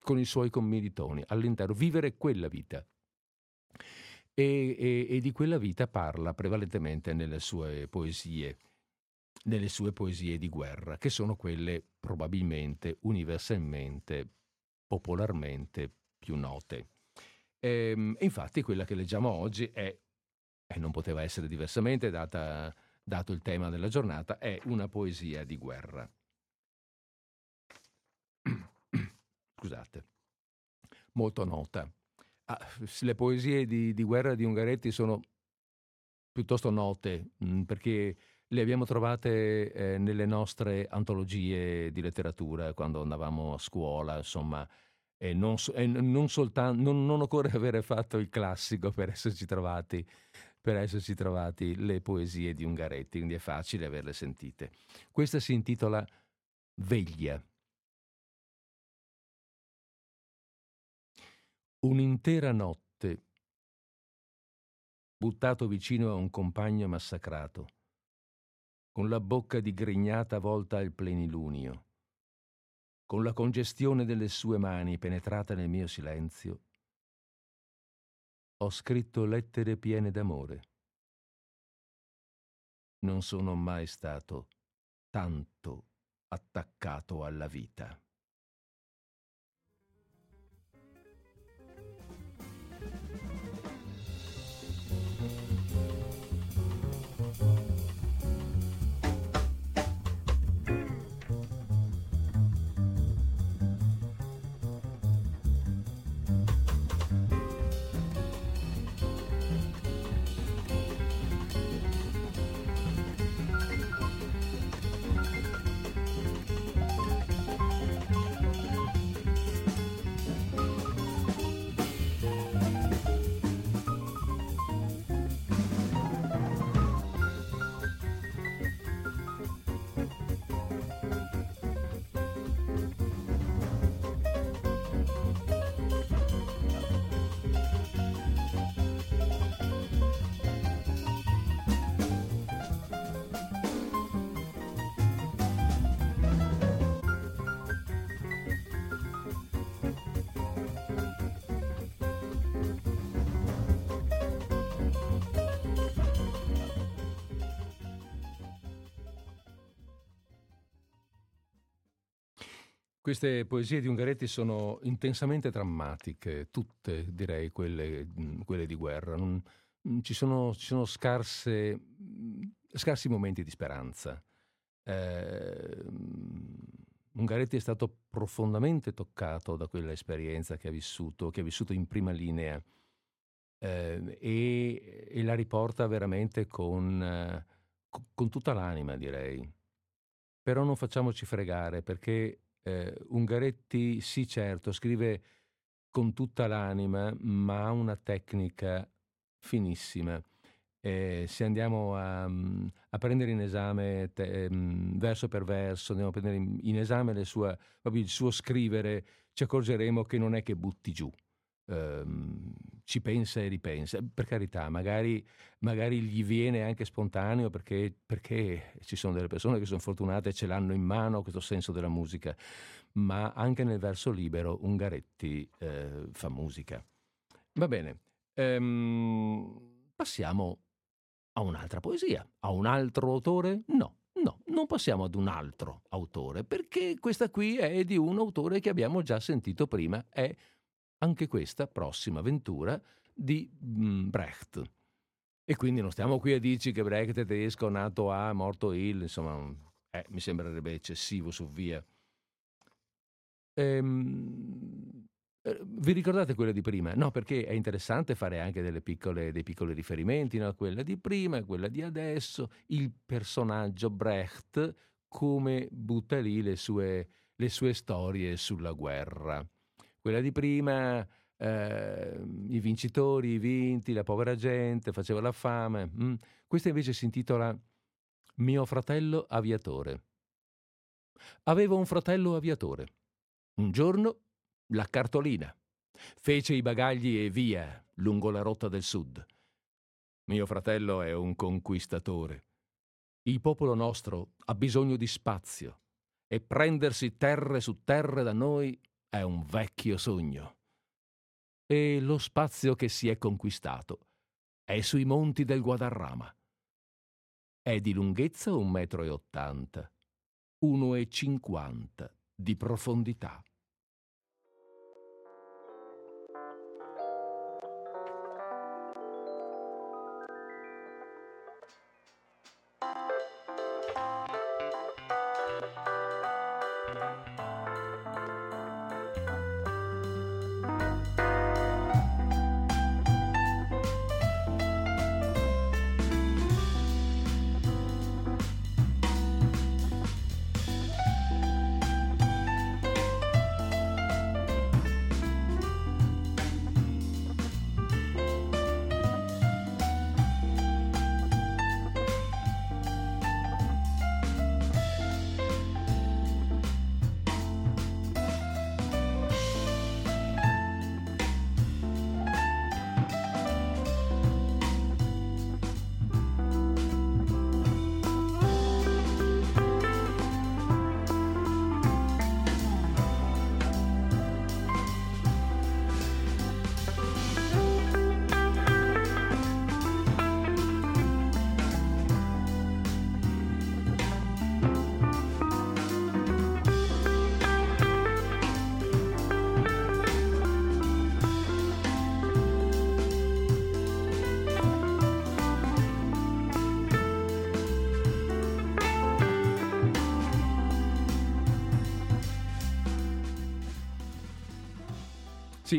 Speaker 1: con i suoi commilitoni all'interno, vivere quella vita. E, e, e, di quella vita parla prevalentemente nelle sue poesie, nelle sue poesie di guerra, che sono quelle probabilmente universalmente, popolarmente più note. E, ehm, infatti quella che leggiamo oggi è, e non poteva essere diversamente data, dato il tema della giornata, è una poesia di guerra. Scusate, molto nota. Ah, le poesie di, di, guerra di Ungaretti sono piuttosto note mh, mm, perché le abbiamo trovate eh, nelle nostre antologie di letteratura quando andavamo a scuola, insomma, e non, e non, soltanto, non, non occorre avere fatto il classico per esserci trovati per esserci trovati le poesie di Ungaretti, quindi è facile averle sentite. Questa si intitola Veglia. Un'intera notte, buttato vicino a un compagno massacrato, con la bocca digrignata volta al plenilunio, con la congestione delle sue mani penetrata nel mio silenzio, ho scritto lettere piene d'amore. Non sono mai stato tanto attaccato alla vita. Queste poesie di Ungaretti sono intensamente drammatiche, tutte direi quelle, quelle di guerra. Non, ci, sono, ci sono scarse, scarsi momenti di speranza. Eh, Ungaretti è stato profondamente toccato da quella esperienza che ha vissuto, che ha vissuto in prima linea eh, e, e, la riporta veramente con, eh, con tutta l'anima, direi. Però non facciamoci fregare perché eh, Ungaretti, sì certo, scrive con tutta l'anima, ma ha una tecnica finissima. Eh, se andiamo a, a, prendere in esame te, um, verso per verso, andiamo a prendere in, in esame sua, il suo scrivere, ci accorgeremo che non è che butti giù ehm, ci pensa e ripensa. Per carità, magari, magari gli viene anche spontaneo perché, perché, ci sono delle persone che sono fortunate e ce l'hanno in mano questo senso della musica, ma anche nel verso libero Ungaretti eh, fa musica. Va bene, ehm, passiamo a un'altra poesia, a un altro autore? No. No, non passiamo ad un altro autore, perché questa qui è di un autore che abbiamo già sentito prima, è anche questa prossima avventura di Brecht. E quindi non stiamo qui a dirci che Brecht è tedesco, nato a, morto il, insomma, eh, mi sembrerebbe eccessivo su via. Ehm, eh, vi ricordate quella di prima? No, perché è interessante fare anche piccole, dei piccoli riferimenti, no? quella di prima quella di adesso, il personaggio Brecht come butta lì le sue, le sue storie sulla guerra. Quella di prima, eh, i vincitori, i vinti, la povera gente, faceva la fame. Mm. Questa invece si intitola Mio fratello aviatore. Avevo un fratello aviatore. Un giorno la cartolina. Fece i bagagli e via lungo la rotta del sud. Mio fratello è un conquistatore. Il popolo nostro ha bisogno di spazio e prendersi terre su terre da noi è un vecchio sogno. E lo spazio che si è conquistato è sui monti del Guadarrama. È di lunghezza un metro e ottanta, uno e cinquanta di profondità.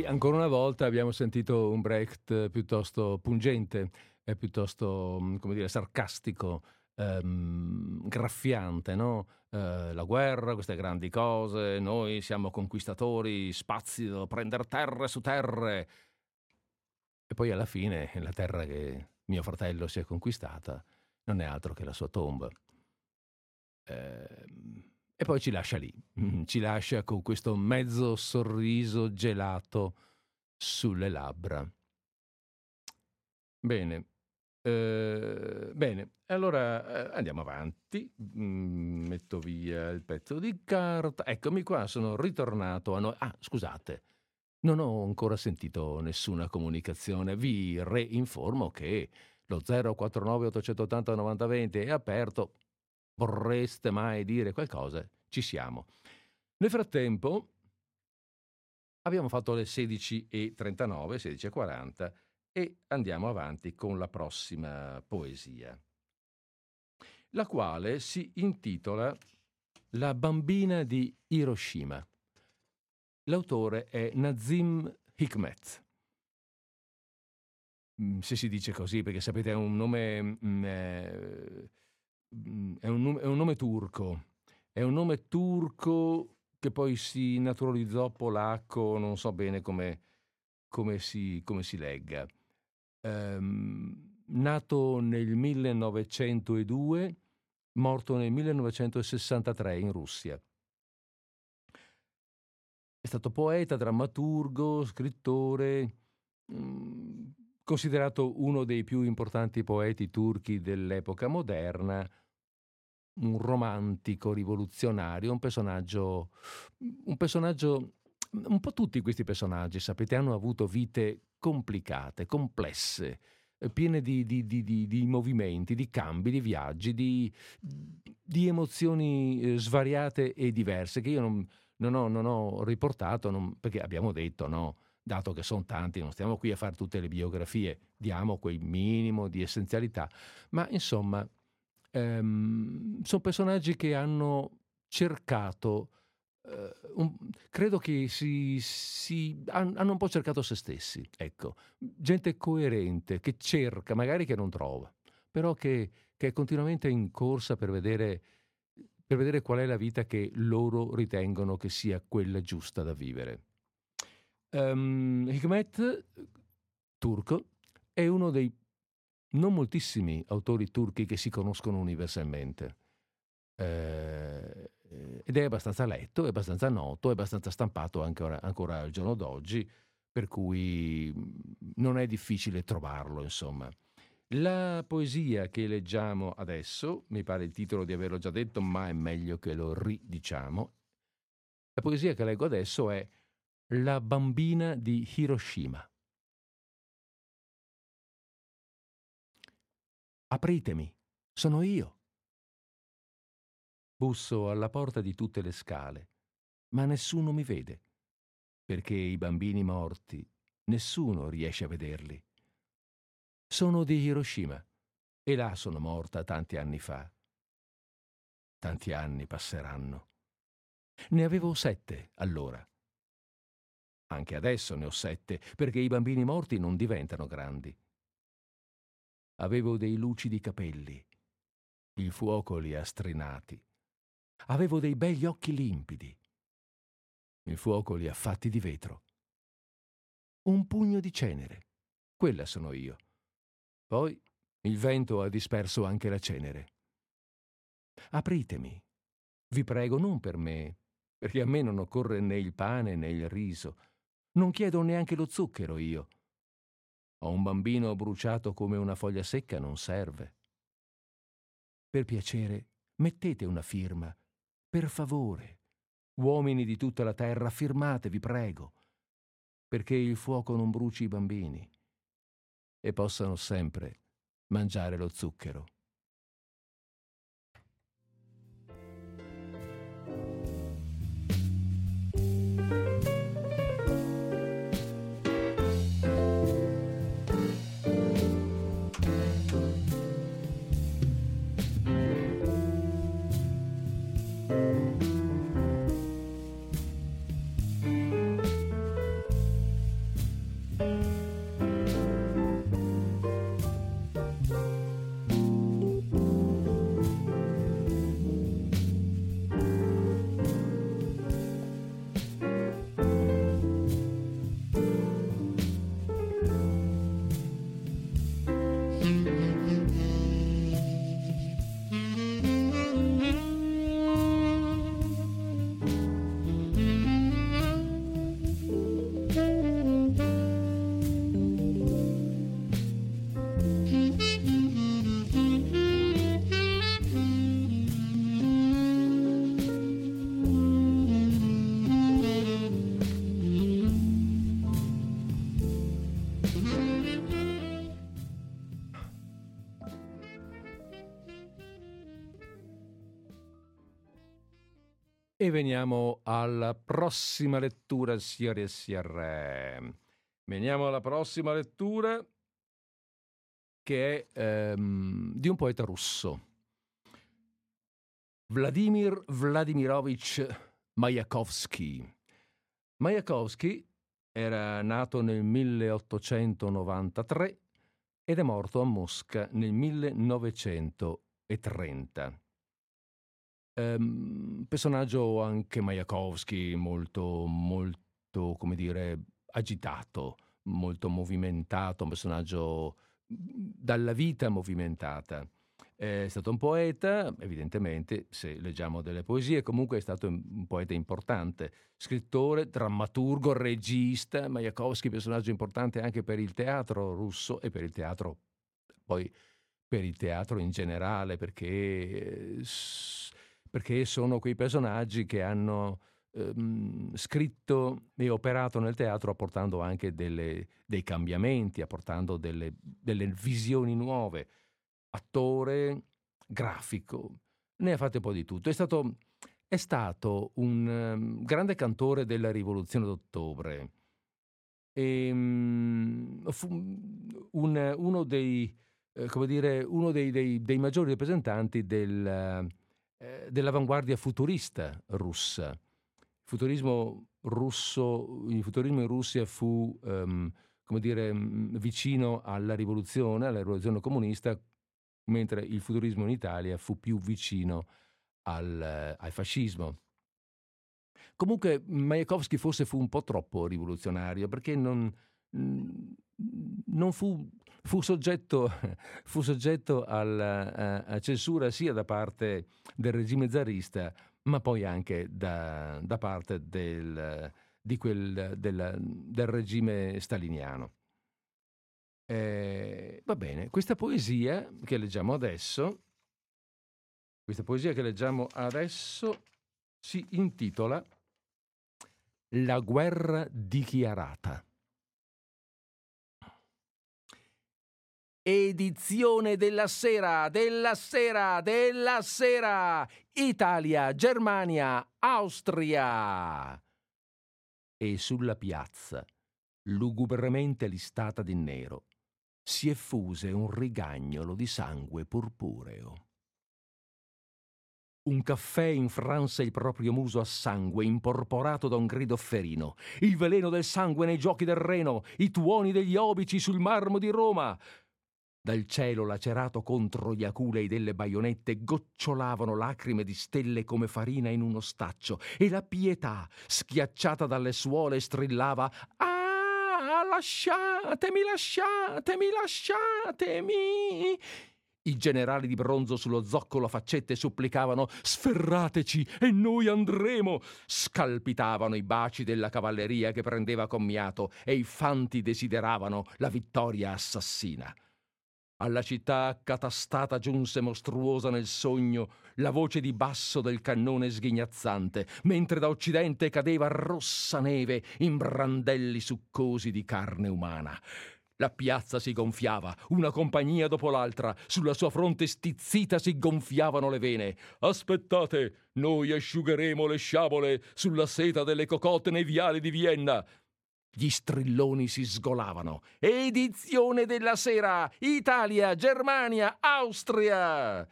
Speaker 1: Ancora una volta abbiamo sentito un Brecht piuttosto pungente, eh, piuttosto, mm, come dire, sarcastico, ehm, graffiante, no? Eh, la guerra, queste grandi cose, noi siamo conquistatori, spazi prendere terre su terre. E poi alla fine la terra che mio fratello si è conquistata non è altro che la sua tomba. Eh, e poi ci lascia lì, ci lascia con questo mezzo sorriso gelato sulle labbra. Bene, eh, bene, allora eh, andiamo avanti, mm, metto via il pezzo di carta, eccomi qua, sono ritornato a noi. Ah, scusate, non ho ancora sentito nessuna comunicazione, vi reinformo che lo 049 880 9020 è aperto, vorreste mai dire qualcosa, ci siamo. Nel frattempo abbiamo fatto le 16.39, 16.40 e andiamo avanti con la prossima poesia, la quale si intitola La bambina di Hiroshima. L'autore è Nazim Hikmet. Mm, se si dice così, perché sapete è un nome... Mm, eh, è un, è un nome turco, è un nome turco che poi si naturalizzò polacco, non so bene come, come, si, come si, legga. Um, nato nel 1902, morto nel 1963 in Russia. È stato poeta, drammaturgo, scrittore, mm, considerato uno dei più importanti poeti turchi dell'epoca moderna, un romantico rivoluzionario, un personaggio, un personaggio, un po' tutti questi personaggi, sapete, hanno avuto vite complicate, complesse, piene di, di, di, di movimenti, di cambi, di viaggi, di, emozioni eh, svariate e diverse che io non, non, ho, non ho, riportato non, perché abbiamo detto no, dato che sono tanti, non stiamo qui a fare tutte le biografie, diamo quel minimo di essenzialità, ma insomma ehm, sono personaggi che hanno cercato, eh, un, credo che si, si, hanno un po' cercato se stessi, ecco, gente coerente che cerca, magari che non trova, però che, che è continuamente in corsa per vedere, per vedere qual è la vita che loro ritengono che sia quella giusta da vivere. Um, Hikmet, turco, è uno dei non moltissimi autori turchi che si conoscono universalmente. Eh, ed è abbastanza letto, è abbastanza noto, è abbastanza stampato ancora, ancora al giorno d'oggi, per cui mm, non è difficile trovarlo, insomma. La poesia che leggiamo adesso, mi pare il titolo di averlo già detto, ma è meglio che lo ridiciamo. La poesia che leggo adesso è La bambina di Hiroshima. Apritemi, sono io. Busso alla porta di tutte le scale, ma nessuno mi vede, perché i bambini morti nessuno riesce a vederli. Sono di Hiroshima e là sono morta tanti anni fa. Tanti anni passeranno. Ne avevo sette allora. Anche adesso ne ho sette, perché i bambini morti non diventano grandi. Avevo dei lucidi capelli, il fuoco li ha strinati. Avevo dei begli occhi limpidi. Il fuoco li ha fatti di vetro. Un pugno di cenere. Quella sono io. Poi il vento ha disperso anche la cenere. Apritemi, vi prego, non per me, perché a me non occorre né il pane né il riso. Non chiedo neanche lo zucchero io. Ho un bambino bruciato come una foglia secca non serve. Per piacere, mettete una firma. Per favore. Uomini di tutta la terra, firmate, vi prego, perché il fuoco non bruci i bambini e possano sempre mangiare lo zucchero. E veniamo alla prossima lettura, signori e signore. Veniamo alla prossima lettura che è ehm, di un poeta russo. Vladimir Vladimirovich Mayakovsky. Mayakovsky era nato nel 1893 ed è morto a Mosca nel 1930. Um, personaggio anche Majakovsky molto, molto, come dire, agitato, molto movimentato, un personaggio dalla vita movimentata. È stato un poeta, evidentemente, se leggiamo delle poesie, comunque è stato un poeta importante, scrittore, drammaturgo, regista, Majakovsky personaggio importante anche per il teatro russo e per il teatro, poi per il teatro in generale, perché perché sono quei personaggi che hanno ehm, scritto e operato nel teatro apportando anche delle, dei cambiamenti, apportando delle, delle visioni nuove. Attore, grafico, ne ha fatte un po' di tutto. È stato, è stato un um, grande cantore della Rivoluzione d'Ottobre. E, um, un, uno dei, eh, dire, uno dei, dei, dei maggiori rappresentanti del, eh, dell'avanguardia futurista russa. Il futurismo russo, il futurismo in Russia fu, um, come dire, mm, vicino alla rivoluzione, alla rivoluzione comunista, mentre il futurismo in Italia fu più vicino al, al fascismo. Comunque Majakovsky forse fu un po' troppo rivoluzionario perché non, mm, non fu fu soggetto, fu soggetto alla, a, censura sia da parte del regime zarista, ma poi anche da, da parte del, quel, del, del regime staliniano. Eh, va bene, questa poesia che leggiamo adesso, questa poesia che leggiamo adesso si intitola La guerra dichiarata. Edizione della sera, della sera, della sera. Italia, Germania, Austria. E sulla piazza, lugubremente listata di nero, si effuse un rigagnolo di sangue purpureo. Un caffè infranse il proprio muso a sangue, imporporato da un grido ferino. Il veleno del sangue nei giochi del Reno, i tuoni degli obici sul marmo di Roma. Dal cielo lacerato contro gli aculei delle baionette gocciolavano lacrime di stelle come farina in uno staccio e la pietà, schiacciata dalle suole, strillava Ah, lasciatemi, lasciatemi, lasciatemi. I generali di bronzo sullo zoccolo a faccette supplicavano Sferrateci e noi andremo. Scalpitavano i baci della cavalleria che prendeva commiato e i fanti desideravano la vittoria assassina. Alla città accatastata giunse mostruosa nel sogno la voce di basso del cannone sghignazzante, mentre da occidente cadeva rossa neve in brandelli succosi di carne umana. La piazza si gonfiava, una compagnia dopo l'altra, sulla sua fronte stizzita si gonfiavano le vene. Aspettate, noi asciugheremo le sciabole sulla seta delle cocotte nei viali di Vienna. Gli strilloni si sgolavano. Edizione della sera! Italia, Germania, Austria!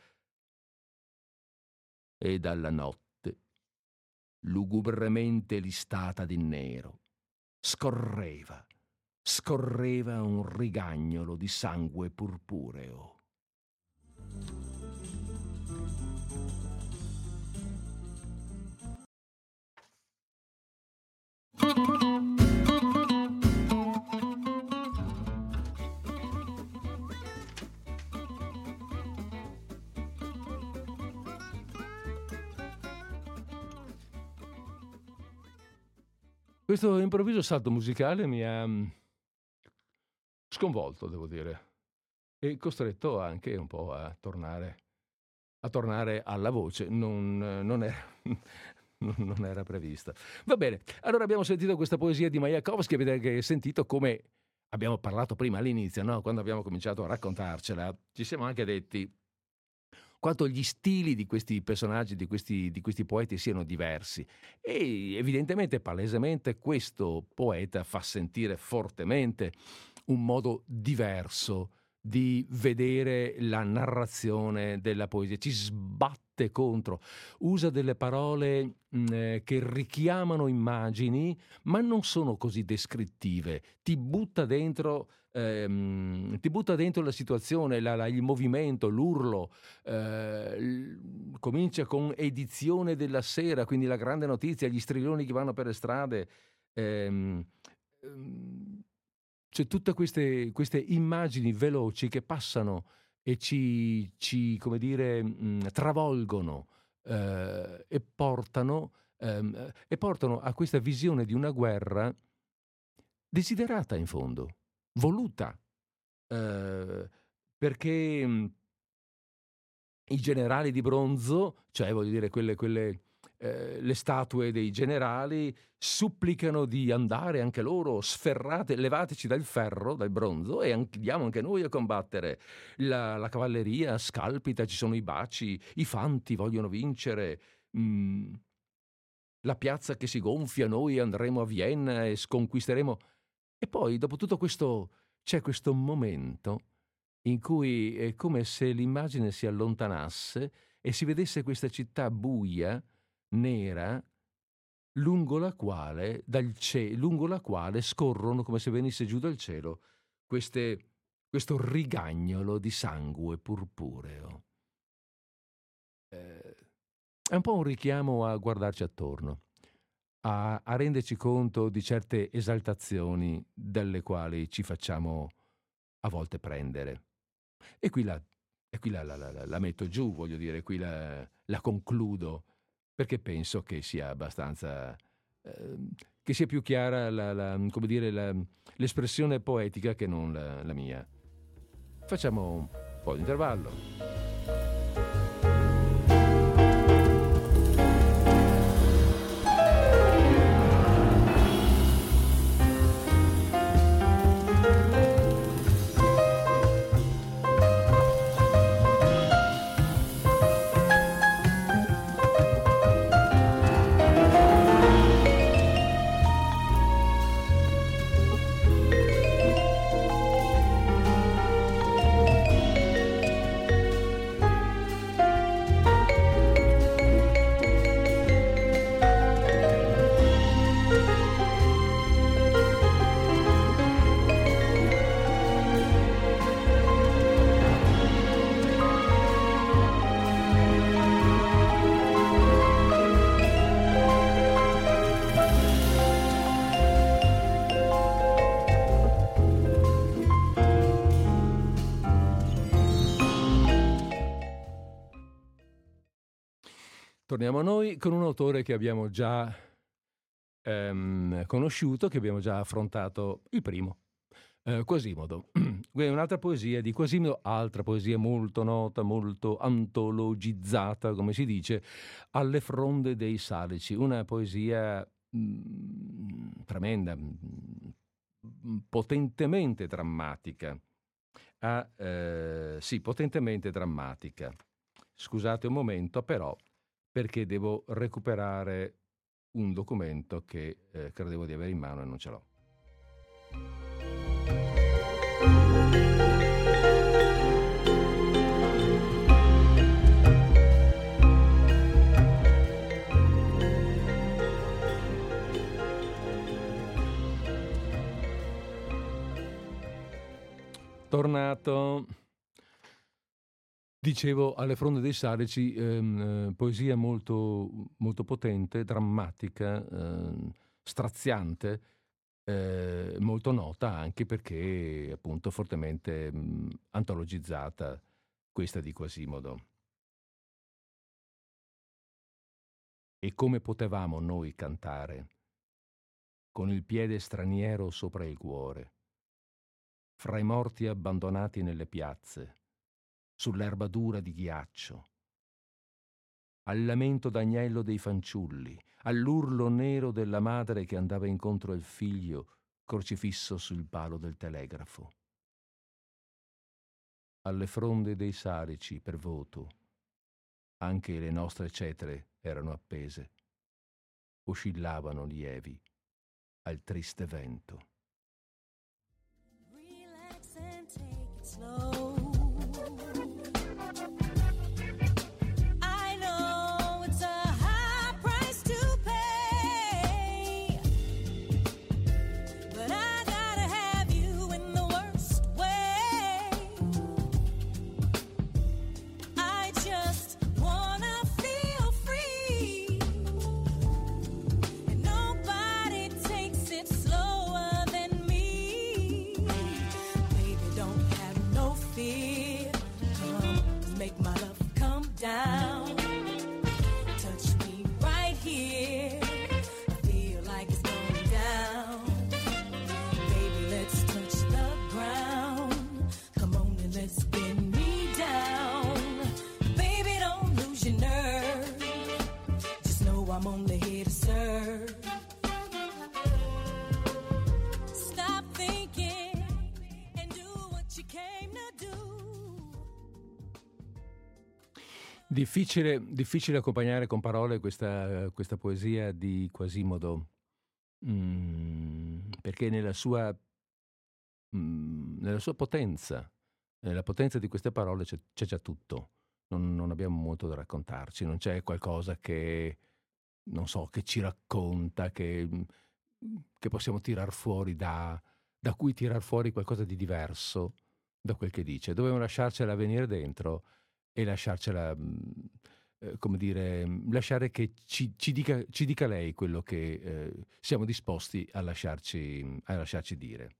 Speaker 1: E dalla notte, lugubremente listata di nero, scorreva, scorreva un rigagnolo di sangue purpureo. Questo improvviso salto musicale mi ha mm, sconvolto, devo dire, e costretto anche un po' a tornare, a tornare alla voce. Non, non, era, non, era, prevista. Va bene, allora abbiamo sentito questa poesia di Majakovsky, avete sentito come abbiamo parlato prima all'inizio, no? quando abbiamo cominciato a raccontarcela, ci siamo anche detti quanto gli stili di questi personaggi, di questi, di questi poeti siano diversi. E evidentemente, palesemente, questo poeta fa sentire fortemente un modo diverso di vedere la narrazione della poesia, ci sbatte contro, usa delle parole mh, eh, che richiamano immagini, ma non sono così descrittive, ti butta dentro ehm, ti butta dentro la situazione, la, la, il movimento, l'urlo, eh, comincia con edizione della sera, quindi la grande notizia, gli strilloni che vanno per le strade. Ehm, ehm, c'è tutte queste, queste, immagini veloci che passano e ci, ci come dire, mh, mm, travolgono eh, e, portano, ehm, e portano a questa visione di una guerra desiderata in fondo voluta, eh, perché mh, i generali di bronzo, cioè voglio dire quelle, quelle eh, le statue dei generali, supplicano di andare anche loro sferrate, levateci dal ferro, dal bronzo e andiamo anche noi a combattere. La, la, cavalleria scalpita, ci sono i baci, i fanti vogliono vincere. Mm, la piazza che si gonfia, noi andremo a Vienna e sconquisteremo e poi, dopo tutto questo, c'è questo momento in cui è come se l'immagine si allontanasse e si vedesse questa città buia, nera, lungo la quale, ce- lungo la quale scorrono come se venisse giù dal cielo queste, questo rigagnolo di sangue purpureo. Eh, è un po' un richiamo a guardarci attorno a, a renderci conto di certe esaltazioni dalle quali ci facciamo a volte prendere. E qui la, e qui la, la, la, la metto giù, voglio dire, qui la, concludo, perché penso che sia abbastanza... Eh, che sia più chiara dire, l'espressione poetica che non la mia. Facciamo un po' di intervallo. Torniamo a noi con un autore che abbiamo già ehm, conosciuto, che abbiamo già affrontato, il primo, eh, Quasimodo. Un'altra poesia di Quasimodo, altra poesia molto nota, molto antologizzata, come si dice, Alle fronde dei salici, una poesia mh, mm, tremenda, mh, mm, potentemente drammatica. Ah, eh, sì, potentemente drammatica. Scusate un momento, però perché devo recuperare un documento che eh, credevo di avere in mano e non ce l'ho. Tornato Dicevo, alle fronde dei Salici, ehm, eh, poesia molto, molto, potente, drammatica, eh, straziante, eh, molto nota anche perché appunto fortemente mh, mm, antologizzata questa di Quasimodo. E come potevamo noi cantare con il piede straniero sopra il cuore, fra i morti abbandonati nelle piazze, sull'erba dura di ghiaccio, al lamento d'agnello dei fanciulli, all'urlo nero della madre che andava incontro al figlio crocifisso sul palo del telegrafo. Alle fronde dei sarici per voto, anche le nostre cetre erano appese, oscillavano lievi al triste vento. Relax and take it slow. down. Difficile, difficile, accompagnare con parole questa, questa poesia di Quasimodo, mm, perché nella sua, mm, nella sua, potenza, nella potenza di queste parole c'è, c'è già tutto, non, non, abbiamo molto da raccontarci, non c'è qualcosa che, non so, che ci racconta, che, che possiamo tirar fuori da, da cui tirar fuori qualcosa di diverso da quel che dice. Dobbiamo lasciarcela venire dentro e lasciarcela, mm, eh, come dire, mm, lasciare che ci, ci, dica, ci dica, lei quello che eh, siamo disposti a lasciarci, a lasciarci, dire.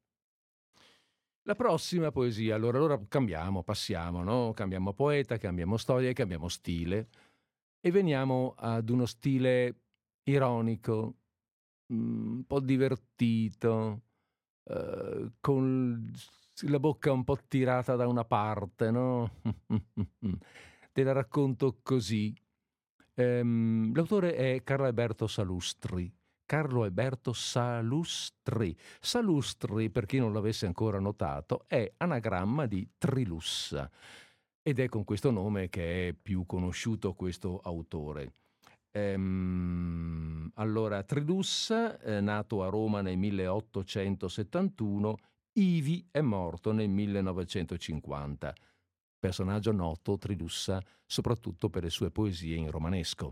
Speaker 1: La prossima poesia, allora, allora cambiamo, passiamo, no? cambiamo poeta, cambiamo storia, cambiamo stile e veniamo ad uno stile ironico, un po' divertito, eh, con la bocca un po' tirata da una parte, no? Te la racconto così. Ehm, l'autore è Carlo Alberto Salustri. Carlo Alberto Salustri. Salustri, per chi non l'avesse ancora notato, è anagramma di Trilussa ed è con questo nome che è più conosciuto questo autore. Ehm, allora, Trilussa, eh, nato a Roma nel 1871, Ivi è morto nel 1950. Personaggio noto, Trilussa, soprattutto per le sue poesie in romanesco.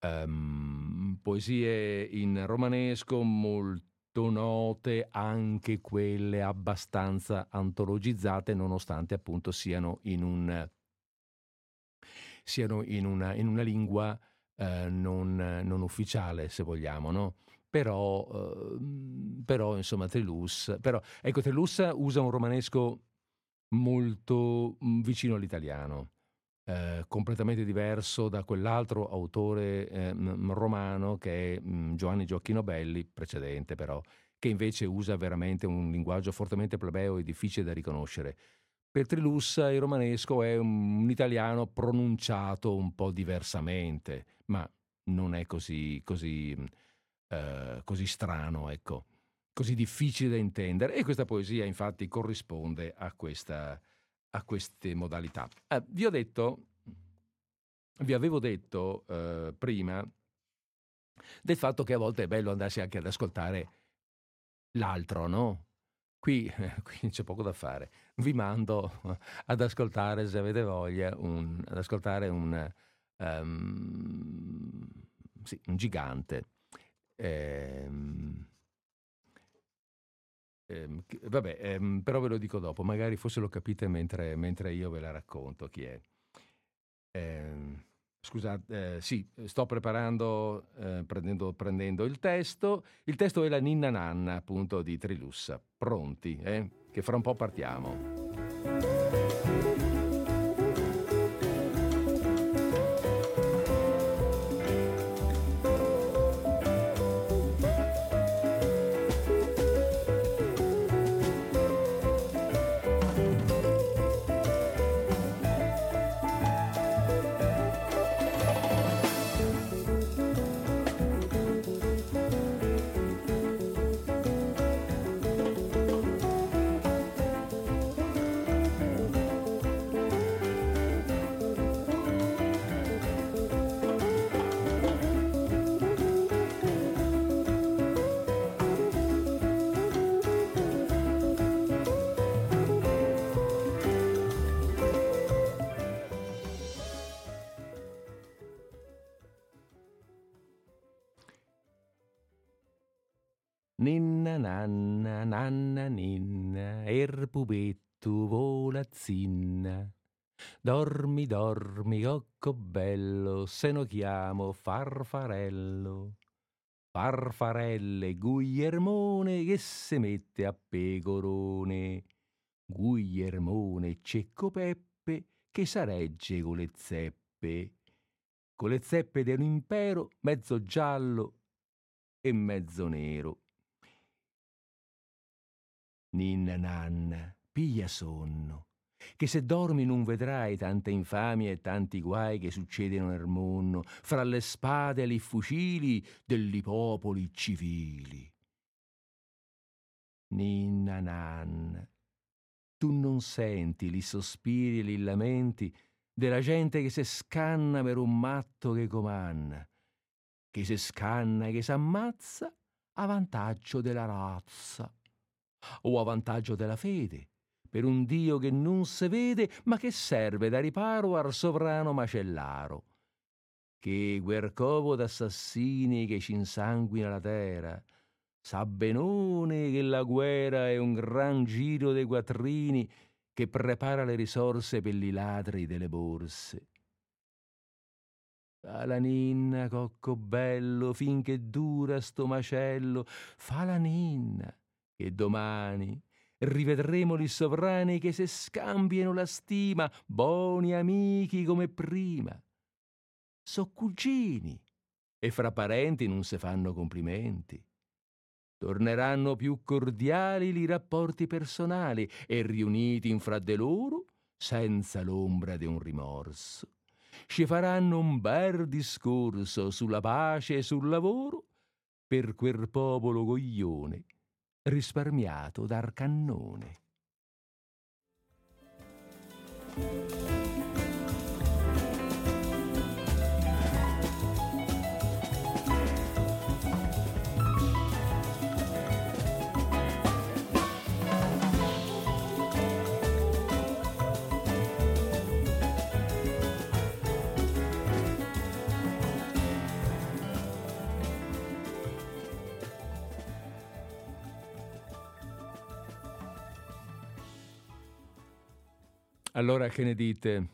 Speaker 1: Um, poesie in romanesco molto note, anche quelle abbastanza antologizzate, nonostante appunto siano in, un, siano in, una, in una, lingua eh, non, non, ufficiale, se vogliamo, no? Però, eh, però insomma, Trelus, però, ecco, Trelus usa un romanesco molto mm, vicino all'italiano eh, completamente diverso da quell'altro autore eh, romano che è mh, mm, Giovanni Gioacchino Belli, precedente però, che invece usa veramente un linguaggio fortemente plebeo e difficile da riconoscere. Per Trilussa il romanesco è un, italiano pronunciato un po' diversamente, ma non è così, così, eh, così strano, ecco, così difficile da intendere. E questa poesia infatti corrisponde a questa, a queste modalità. Eh, vi ho detto, vi avevo detto eh, prima del fatto che a volte è bello andarsi anche ad ascoltare l'altro, no? Qui, qui c'è poco da fare. Vi mando ad ascoltare, se avete voglia, un, ad ascoltare un, um, sì, un gigante. Ehm, Ehm, vabbè, ehm, però ve lo dico dopo, magari forse lo capite mentre, mentre io ve la racconto chi è. Ehm, scusate, eh, sì, sto preparando, eh, prendendo, prendendo, il testo. Il testo è la Ninna Nanna, appunto, di Trilussa. Pronti, eh? Che fra un po' partiamo. Ninna, er pupetto zinna. Dormi, dormi, cocco bello, se no chiamo farfarello. Farfarelle, Guglielmone che se mette a pecorone. Guglielmone, cecco Peppe che saregge con le zeppe. Con le zeppe d'un impero, mezzo giallo e mezzo nero. Ninna nanna, piglia sonno, che se dormi non vedrai tante infamie e tanti guai che succedono nel mondo, fra le spade e i fucili degli popoli civili. Ninna nanna, tu non senti li sospiri e li lamenti della gente che se scanna per un matto che comanna, che se scanna e che s'ammazza a vantaggio della razza o a vantaggio della fede, per un Dio che non se vede, ma che serve da riparo al sovrano macellaro. Che guercovo d'assassini che ci insanguina la terra, sa benone che la guerra è un gran giro dei quattrini che prepara le risorse per i ladri delle borse. Fa la ninna, cocco bello, finché dura sto macello, fa la ninna, e domani rivedremo li sovrani che se scambiano la stima, buoni amici come prima. So cugini, e fra parenti non se fanno complimenti. Torneranno più cordiali i rapporti personali e riuniti in fra de loro senza l'ombra di un rimorso. Ci faranno un bel discorso sulla pace e sul lavoro per quel popolo goglione risparmiato dal cannone. Allora che ne dite?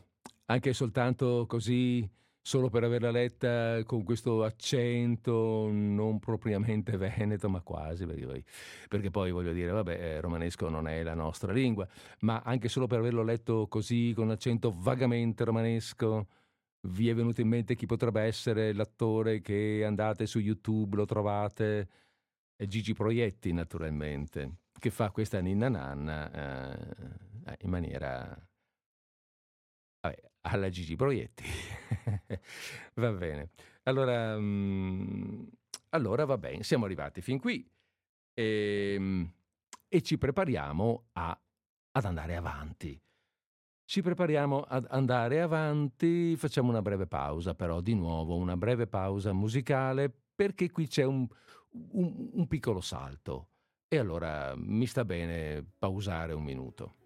Speaker 1: Anche soltanto così, solo per averla letta con questo accento non propriamente veneto, ma quasi, perché poi, perché poi voglio dire, vabbè, eh, romanesco non è la nostra lingua, ma anche solo per averlo letto così, con accento vagamente romanesco, vi è venuto in mente chi potrebbe essere l'attore che andate su YouTube, lo trovate? È Gigi Proietti, naturalmente, che fa questa ninna nanna eh, in maniera Vabbè, alla Gigi Proietti. va bene. Allora, mh, allora va bene, siamo arrivati fin qui e, ehm, e ci prepariamo a, ad andare avanti. Ci prepariamo ad andare avanti, facciamo una breve pausa però, di nuovo una breve pausa musicale perché qui c'è un, un, un piccolo salto e allora mi sta bene pausare un minuto.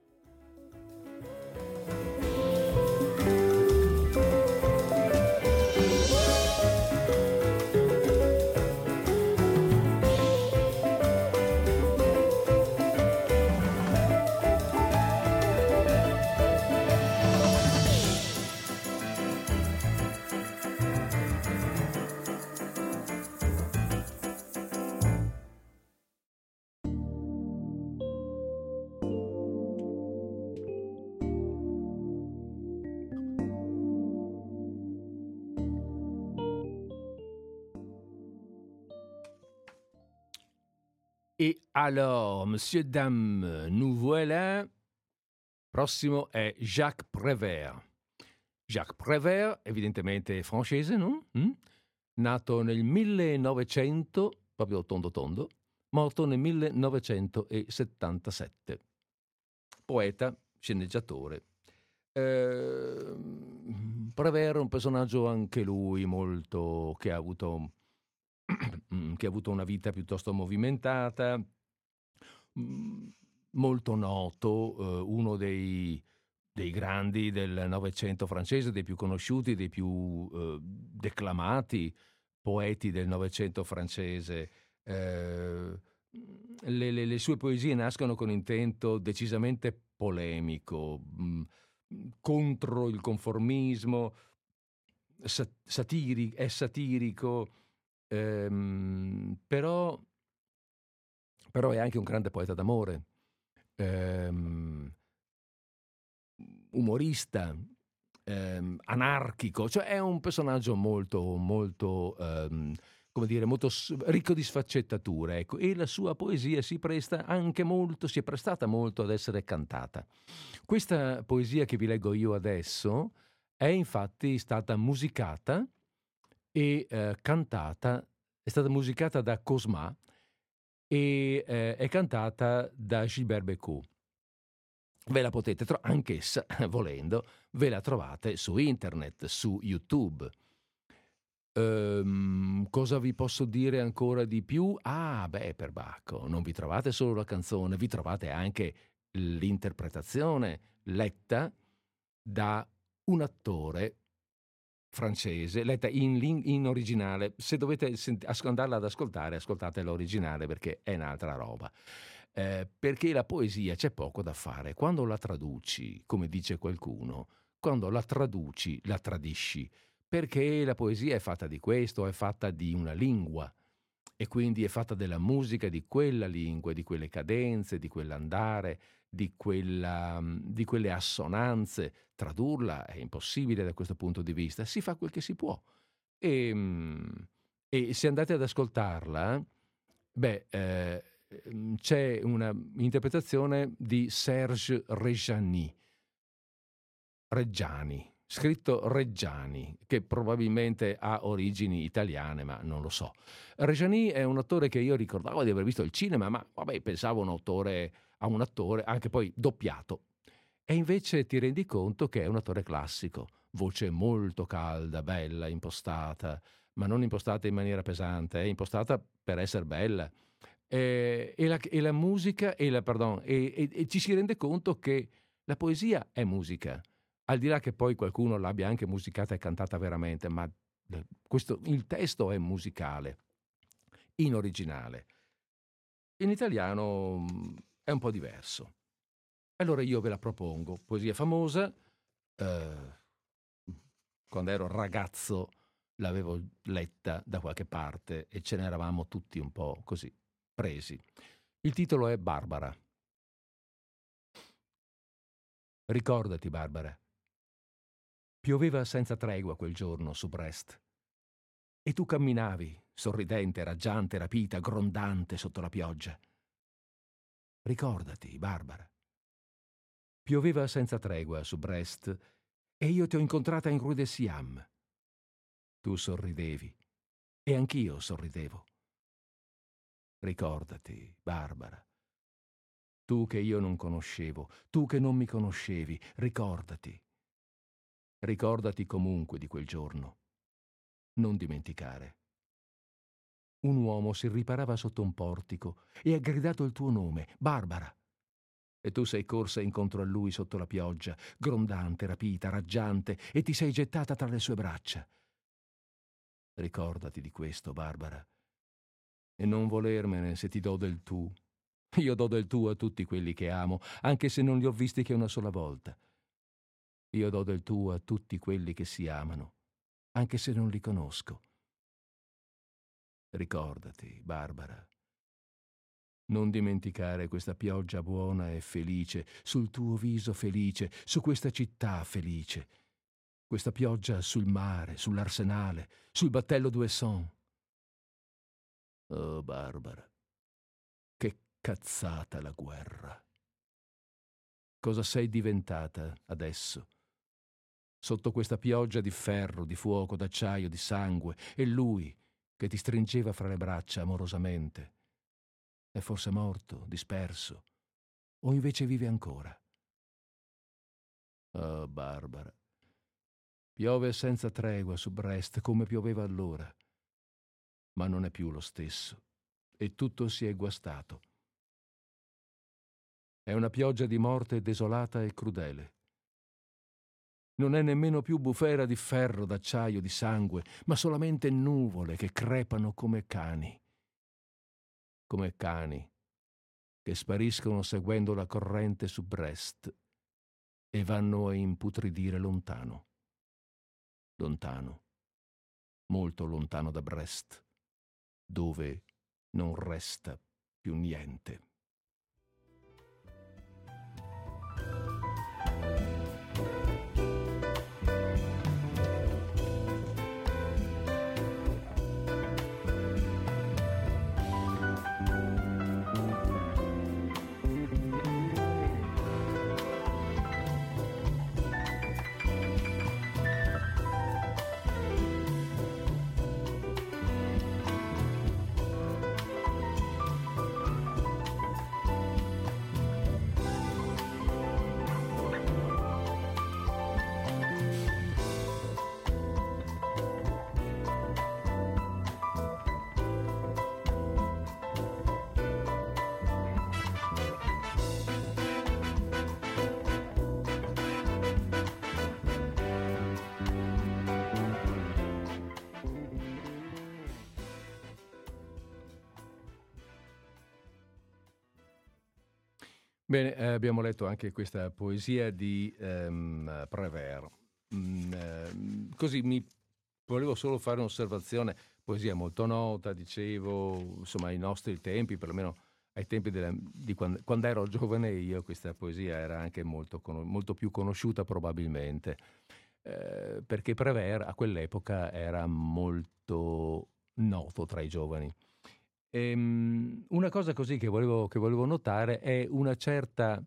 Speaker 1: Et alors, monsieur, dame, nous voilà. Prossimo è Jacques Prévert. Jacques Prévert, evidentemente francese, no? Mm? Nato nel 1900, proprio tondo tondo, morto nel 1977. Poeta, sceneggiatore. Eh, Prévert è un personaggio anche lui molto che ha avuto Mm, che ha avuto una vita piuttosto movimentata, mm, molto noto, eh, uno dei, dei, grandi del Novecento francese, dei più conosciuti, dei più eh, declamati poeti del Novecento francese. Eh, le, le, le, sue poesie nascono con intento decisamente polemico, mm, contro il conformismo, satiri, è satirico, Ehm, però, però, è anche un grande poeta d'amore, ehm, umorista, ehm, anarchico, cioè è un personaggio molto, molto, ehm, come dire, molto ricco di sfaccettature, ecco, e la sua poesia si presta anche molto, si è prestata molto ad essere cantata. Questa poesia che vi leggo io adesso è infatti stata musicata e eh, cantata, è stata musicata da Cosma e eh, è cantata da Gilbert Bécaud. Ve la potete trovare, anch'essa, volendo, ve la trovate su internet, su YouTube. Ehm, cosa vi posso dire ancora di più? Ah, beh, per Bacco, non vi trovate solo la canzone, vi trovate anche l'interpretazione letta da un attore francese, letta in, in originale. Se dovete sent- andarla ad ascoltare, ascoltate l'originale perché è un'altra roba. Eh, perché la poesia c'è poco da fare. Quando la traduci, come dice qualcuno, quando la traduci, la tradisci. Perché la poesia è fatta di questo, è fatta di una lingua e quindi è fatta della musica di quella lingua, di quelle cadenze, di quell'andare, di, quella, di quelle assonanze. Tradurla è impossibile da questo punto di vista, si fa quel che si può. E, E se andate ad ascoltarla, beh, eh, c'è un'interpretazione di Serge Reggiani, Reggiani, scritto Reggiani, che probabilmente ha origini italiane, ma non lo so. Reggiani è un attore che io ricordavo di aver visto al cinema, ma vabbè, pensavo un autore, a un attore anche poi doppiato. E invece ti rendi conto che è un attore classico, voce molto calda, bella, impostata, ma non impostata in maniera pesante, è impostata per essere bella. E, e, la, e la, musica, e, la, pardon, e ci si rende conto che la poesia è musica al di là che poi qualcuno l'abbia anche musicata e cantata veramente, ma questo, il testo è musicale, in originale. In italiano mm, è un po' diverso. Allora io ve la propongo, poesia famosa, eh, quando ero ragazzo l'avevo letta da qualche parte e ce ne eravamo tutti un po' così presi. Il titolo è Barbara. Ricordati, Barbara, Pioveva senza tregua quel giorno su Brest. E tu camminavi, sorridente, raggiante, rapita, grondante sotto la pioggia. Ricordati, Barbara. Pioveva senza tregua su Brest e io ti ho incontrata in Rue de Siam. Tu sorridevi e anch'io sorridevo. Ricordati, Barbara. Tu che io non conoscevo, tu che non mi conoscevi, ricordati. Ricordati comunque di quel giorno. Non dimenticare. Un uomo si riparava sotto un portico e ha gridato il tuo nome, Barbara. E tu sei corsa incontro a lui sotto la pioggia, grondante, rapita, raggiante, e ti sei gettata tra le sue braccia. Ricordati di questo, Barbara. E non volermene se ti do del tu. Io do del tu a tutti quelli che amo, anche se non li ho visti che una sola volta. Io do del tuo a tutti quelli che si amano, anche se non li conosco. Ricordati, Barbara, non dimenticare questa pioggia buona e felice, sul tuo viso felice, su questa città felice, questa pioggia sul mare, sull'arsenale, sul battello d'Uesson. Oh, Barbara, che cazzata la guerra. Cosa sei diventata adesso? sotto questa pioggia di ferro, di fuoco, d'acciaio, di sangue, e lui che ti stringeva fra le braccia amorosamente. È forse morto, disperso, o invece vive ancora? Oh, Barbara. Piove senza tregua su Brest come pioveva allora, ma non è più lo stesso, e tutto si è guastato. È una pioggia di morte desolata e crudele non è nemmeno più bufera di ferro, d'acciaio, di sangue, ma solamente nuvole che crepano come cani. Come cani che spariscono seguendo la corrente su Brest e vanno a imputridire lontano. Lontano, molto lontano da Brest, dove non resta più niente. Bene, eh, abbiamo letto anche questa poesia di ehm, Prévert. Mm, eh, così mi volevo solo fare un'osservazione, poesia molto nota, dicevo, insomma, ai nostri tempi, perlomeno ai tempi della, di quando, quando, ero giovane io, questa poesia era anche molto, molto più conosciuta probabilmente, eh, perché Prévert a quell'epoca era molto noto tra i giovani. Ehm, una cosa così che volevo, che volevo, notare è una certa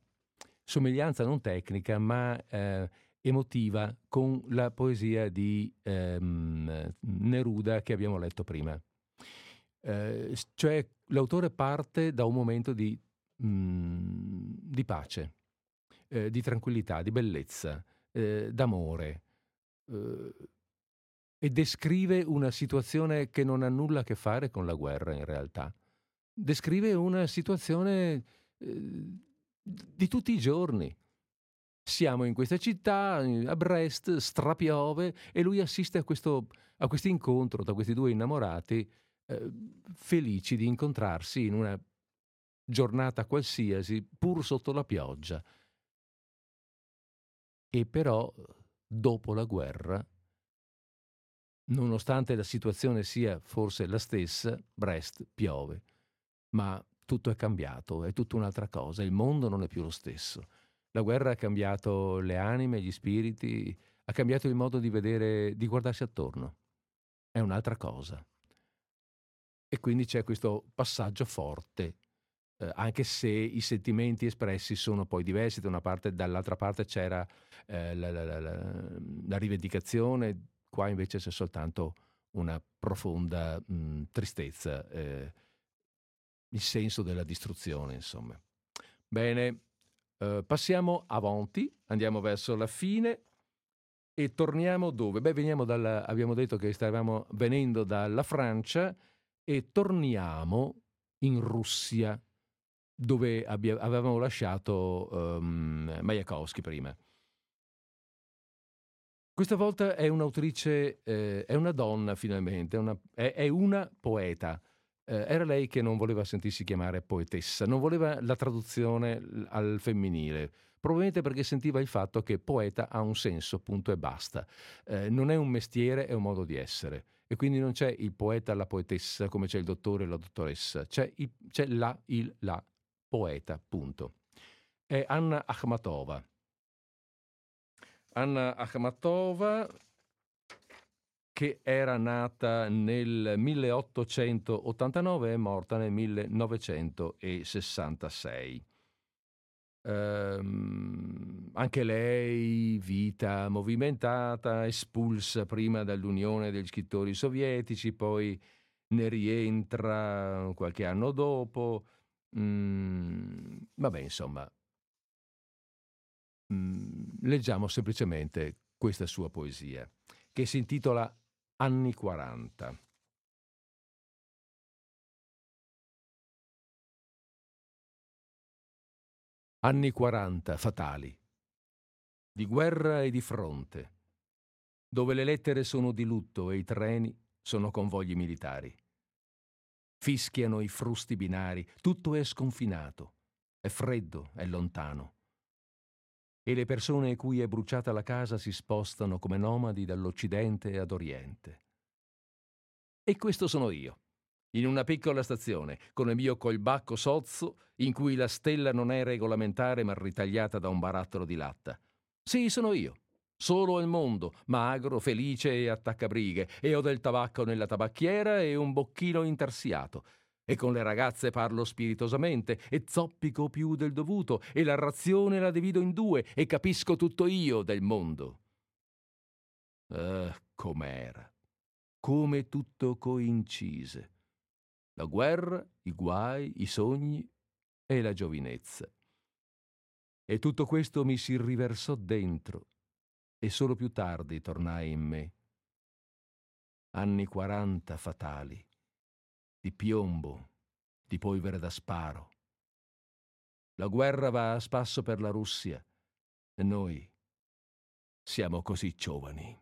Speaker 1: somiglianza non tecnica ma eh, emotiva con la poesia di ehm, Neruda che abbiamo letto prima. Eh, cioè l'autore parte da un momento di, mh, mm, di pace, eh, di tranquillità, di bellezza, eh, d'amore eh, e descrive una situazione che non ha nulla a che fare con la guerra in realtà. Descrive una situazione eh, di tutti i giorni. Siamo in questa città, a Brest, strapiove, e lui assiste a questo, incontro tra questi due innamorati, eh, felici di incontrarsi in una giornata qualsiasi, pur sotto la pioggia. E però, dopo la guerra, nonostante la situazione sia forse la stessa, Brest piove. Ma tutto è cambiato, è tutta un'altra cosa, il mondo non è più lo stesso. La guerra ha cambiato le anime, gli spiriti, ha cambiato il modo di vedere, di guardarsi attorno. È un'altra cosa. E quindi c'è questo passaggio forte, eh, anche se i sentimenti espressi sono poi diversi, da parte, dall'altra parte c'era eh, la, la, la, la, rivendicazione, qua invece c'è soltanto una profonda mh, tristezza. Eh, il senso della distruzione, insomma. Bene, eh, passiamo avanti, andiamo verso la fine e torniamo dove? Beh, veniamo dalla, abbiamo detto che stavamo venendo dalla Francia e torniamo in Russia, dove abbia, avevamo lasciato um, Majakowski prima. Questa volta è un'autrice, eh, è una donna finalmente, una, è, è una poeta eh, era lei che non voleva sentirsi chiamare poetessa, non voleva la traduzione al femminile, probabilmente perché sentiva il fatto che poeta ha un senso, punto e basta. Eh, non è un mestiere, è un modo di essere. E quindi non c'è il poeta, la poetessa, come c'è il dottore e la dottoressa, c'è, il, c'è la, il, la, poeta, punto. È Anna Akhmatova. Anna Akhmatova che era nata nel 1889 e morta nel 1966. Um, anche lei, vita movimentata, espulsa prima dall'Unione degli scrittori sovietici, poi ne rientra qualche anno dopo. Mm, vabbè, insomma, mm, leggiamo semplicemente questa sua poesia, che si intitola anni 40. Anni 40 fatali, di guerra e di fronte, dove le lettere sono di lutto e i treni sono convogli militari. Fischiano i frusti binari, tutto è sconfinato, è freddo, è lontano. E le persone cui è bruciata la casa si spostano come nomadi dall'Occidente ad Oriente. E questo sono io, in una piccola stazione, con il mio colbacco sozzo, in cui la stella non è regolamentare ma ritagliata da un barattolo di latta. Sì, sono io, solo al mondo, magro, felice e attaccabrighe, e ho del tabacco nella tabacchiera e un bocchino intarsiato. E con le ragazze parlo spiritosamente, e zoppico più del dovuto, e la razione la divido in due, e capisco tutto io del mondo. Ah, com'era come tutto coincise. La guerra, i guai, i sogni e la giovinezza. E tutto questo mi si riversò dentro e solo più tardi tornai in me. Anni quaranta fatali, di piombo, di polvere da sparo. La guerra va a spasso per la Russia e noi siamo così giovani.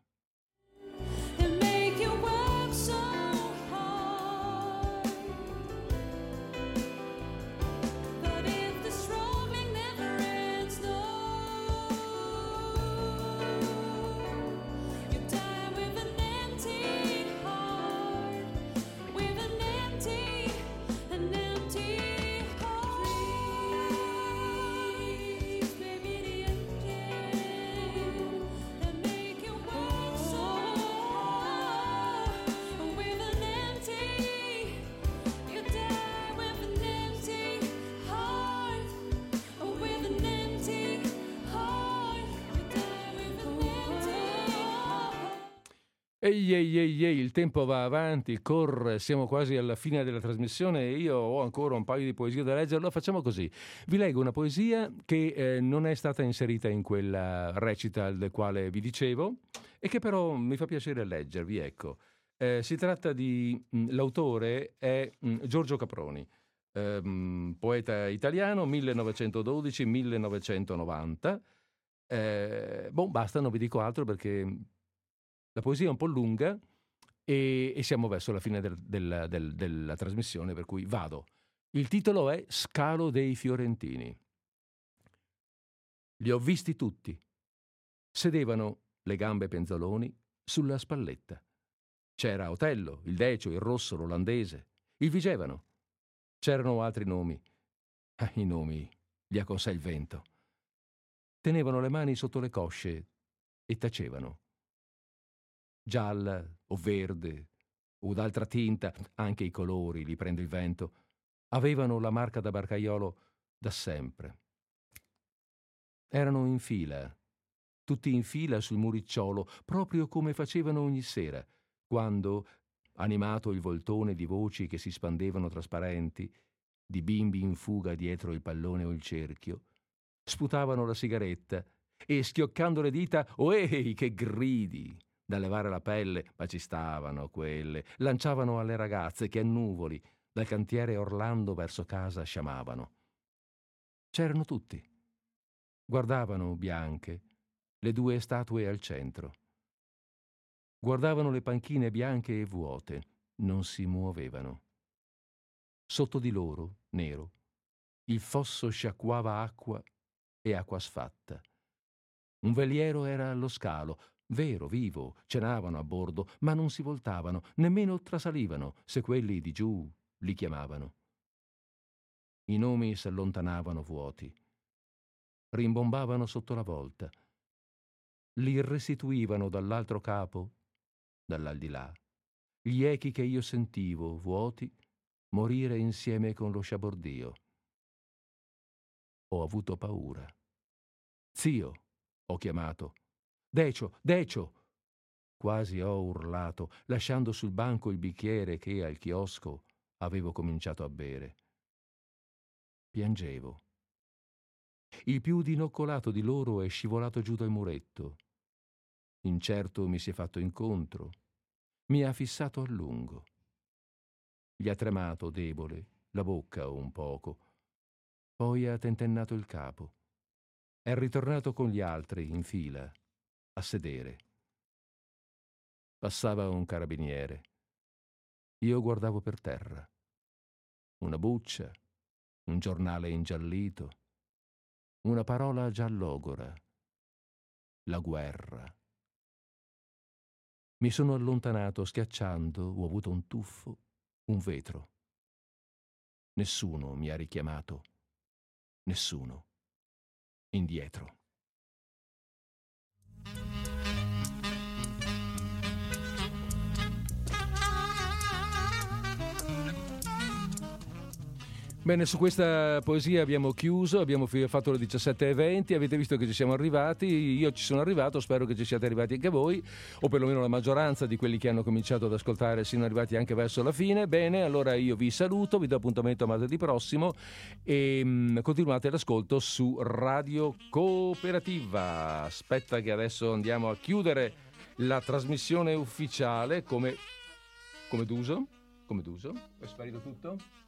Speaker 1: Ehi, ehi, ehi, ehi, il tempo va avanti, corre, siamo quasi alla fine della trasmissione e io ho ancora un paio di poesie da leggere. Allora facciamo così. Vi leggo una poesia che eh, non è stata inserita in quella recita del quale vi dicevo e che però mi fa piacere leggervi, ecco. Eh, si tratta di... Mh, l'autore è mh, Giorgio Caproni, ehm, poeta italiano, 1912-1990. Eh, boh, basta, non vi dico altro perché la poesia è un po' lunga e, e siamo verso la fine del, del, del, della trasmissione, per cui vado. Il titolo è Scalo dei Fiorentini. Li ho visti tutti. Sedevano, le gambe penzoloni, sulla spalletta. C'era Otello, il Decio, il Rosso, l'Olandese. Il Vigevano. C'erano altri nomi. Ah, I nomi li ha con sé il vento. Tenevano le mani sotto le cosce e tacevano gialla o verde o d'altra tinta, anche i colori li prende il vento, avevano la marca da barcaiolo da sempre. Erano in fila, tutti in fila sul muricciolo, proprio come facevano ogni sera, quando, animato il voltone di voci che si spandevano trasparenti, di bimbi in fuga dietro il pallone o il cerchio, sputavano la sigaretta e schioccando le dita, ehi, che gridi! Da levare la pelle, ma ci stavano quelle, lanciavano alle ragazze che a nuvoli dal cantiere Orlando verso casa sciamavano. C'erano tutti. Guardavano bianche le due statue al centro. Guardavano le panchine bianche e vuote, non si muovevano. Sotto di loro, nero, il fosso sciacquava acqua e acqua sfatta. Un veliero era allo scalo, Vero, vivo, cenavano a bordo, ma non si voltavano, nemmeno trasalivano, se quelli di giù li chiamavano. I nomi s'allontanavano vuoti, rimbombavano sotto la volta, li restituivano dall'altro capo, dall'aldilà, gli echi che io sentivo, vuoti, morire insieme con lo sciabordio. Ho avuto paura. Zio, ho chiamato, Decio, Decio! Quasi ho urlato, lasciando sul banco il bicchiere che al chiosco avevo cominciato a bere. Piangevo. Il più dinoccolato di loro è scivolato giù dal muretto. Incerto mi si è fatto incontro. Mi ha fissato a lungo. Gli ha tremato, debole, la bocca un poco. Poi ha tentennato il capo. È ritornato con gli altri in fila a sedere. Passava un carabiniere. Io guardavo per terra. Una buccia, un giornale ingiallito, una parola giallogora. La guerra. Mi sono allontanato schiacciando, ho avuto un tuffo, un vetro. Nessuno mi ha richiamato. Nessuno. Indietro. Bene, su questa poesia abbiamo chiuso, abbiamo fatto le 17 eventi, avete visto che ci siamo arrivati, io ci sono arrivato, spero che ci siate arrivati anche voi, o perlomeno la maggioranza di quelli che hanno cominciato ad ascoltare siano arrivati anche verso la fine. Bene, allora io vi saluto, vi do appuntamento a martedì prossimo e mm, continuate l'ascolto su Radio Cooperativa. Aspetta che adesso andiamo a chiudere la trasmissione ufficiale come, come d'uso. Come d'uso? È sparito tutto?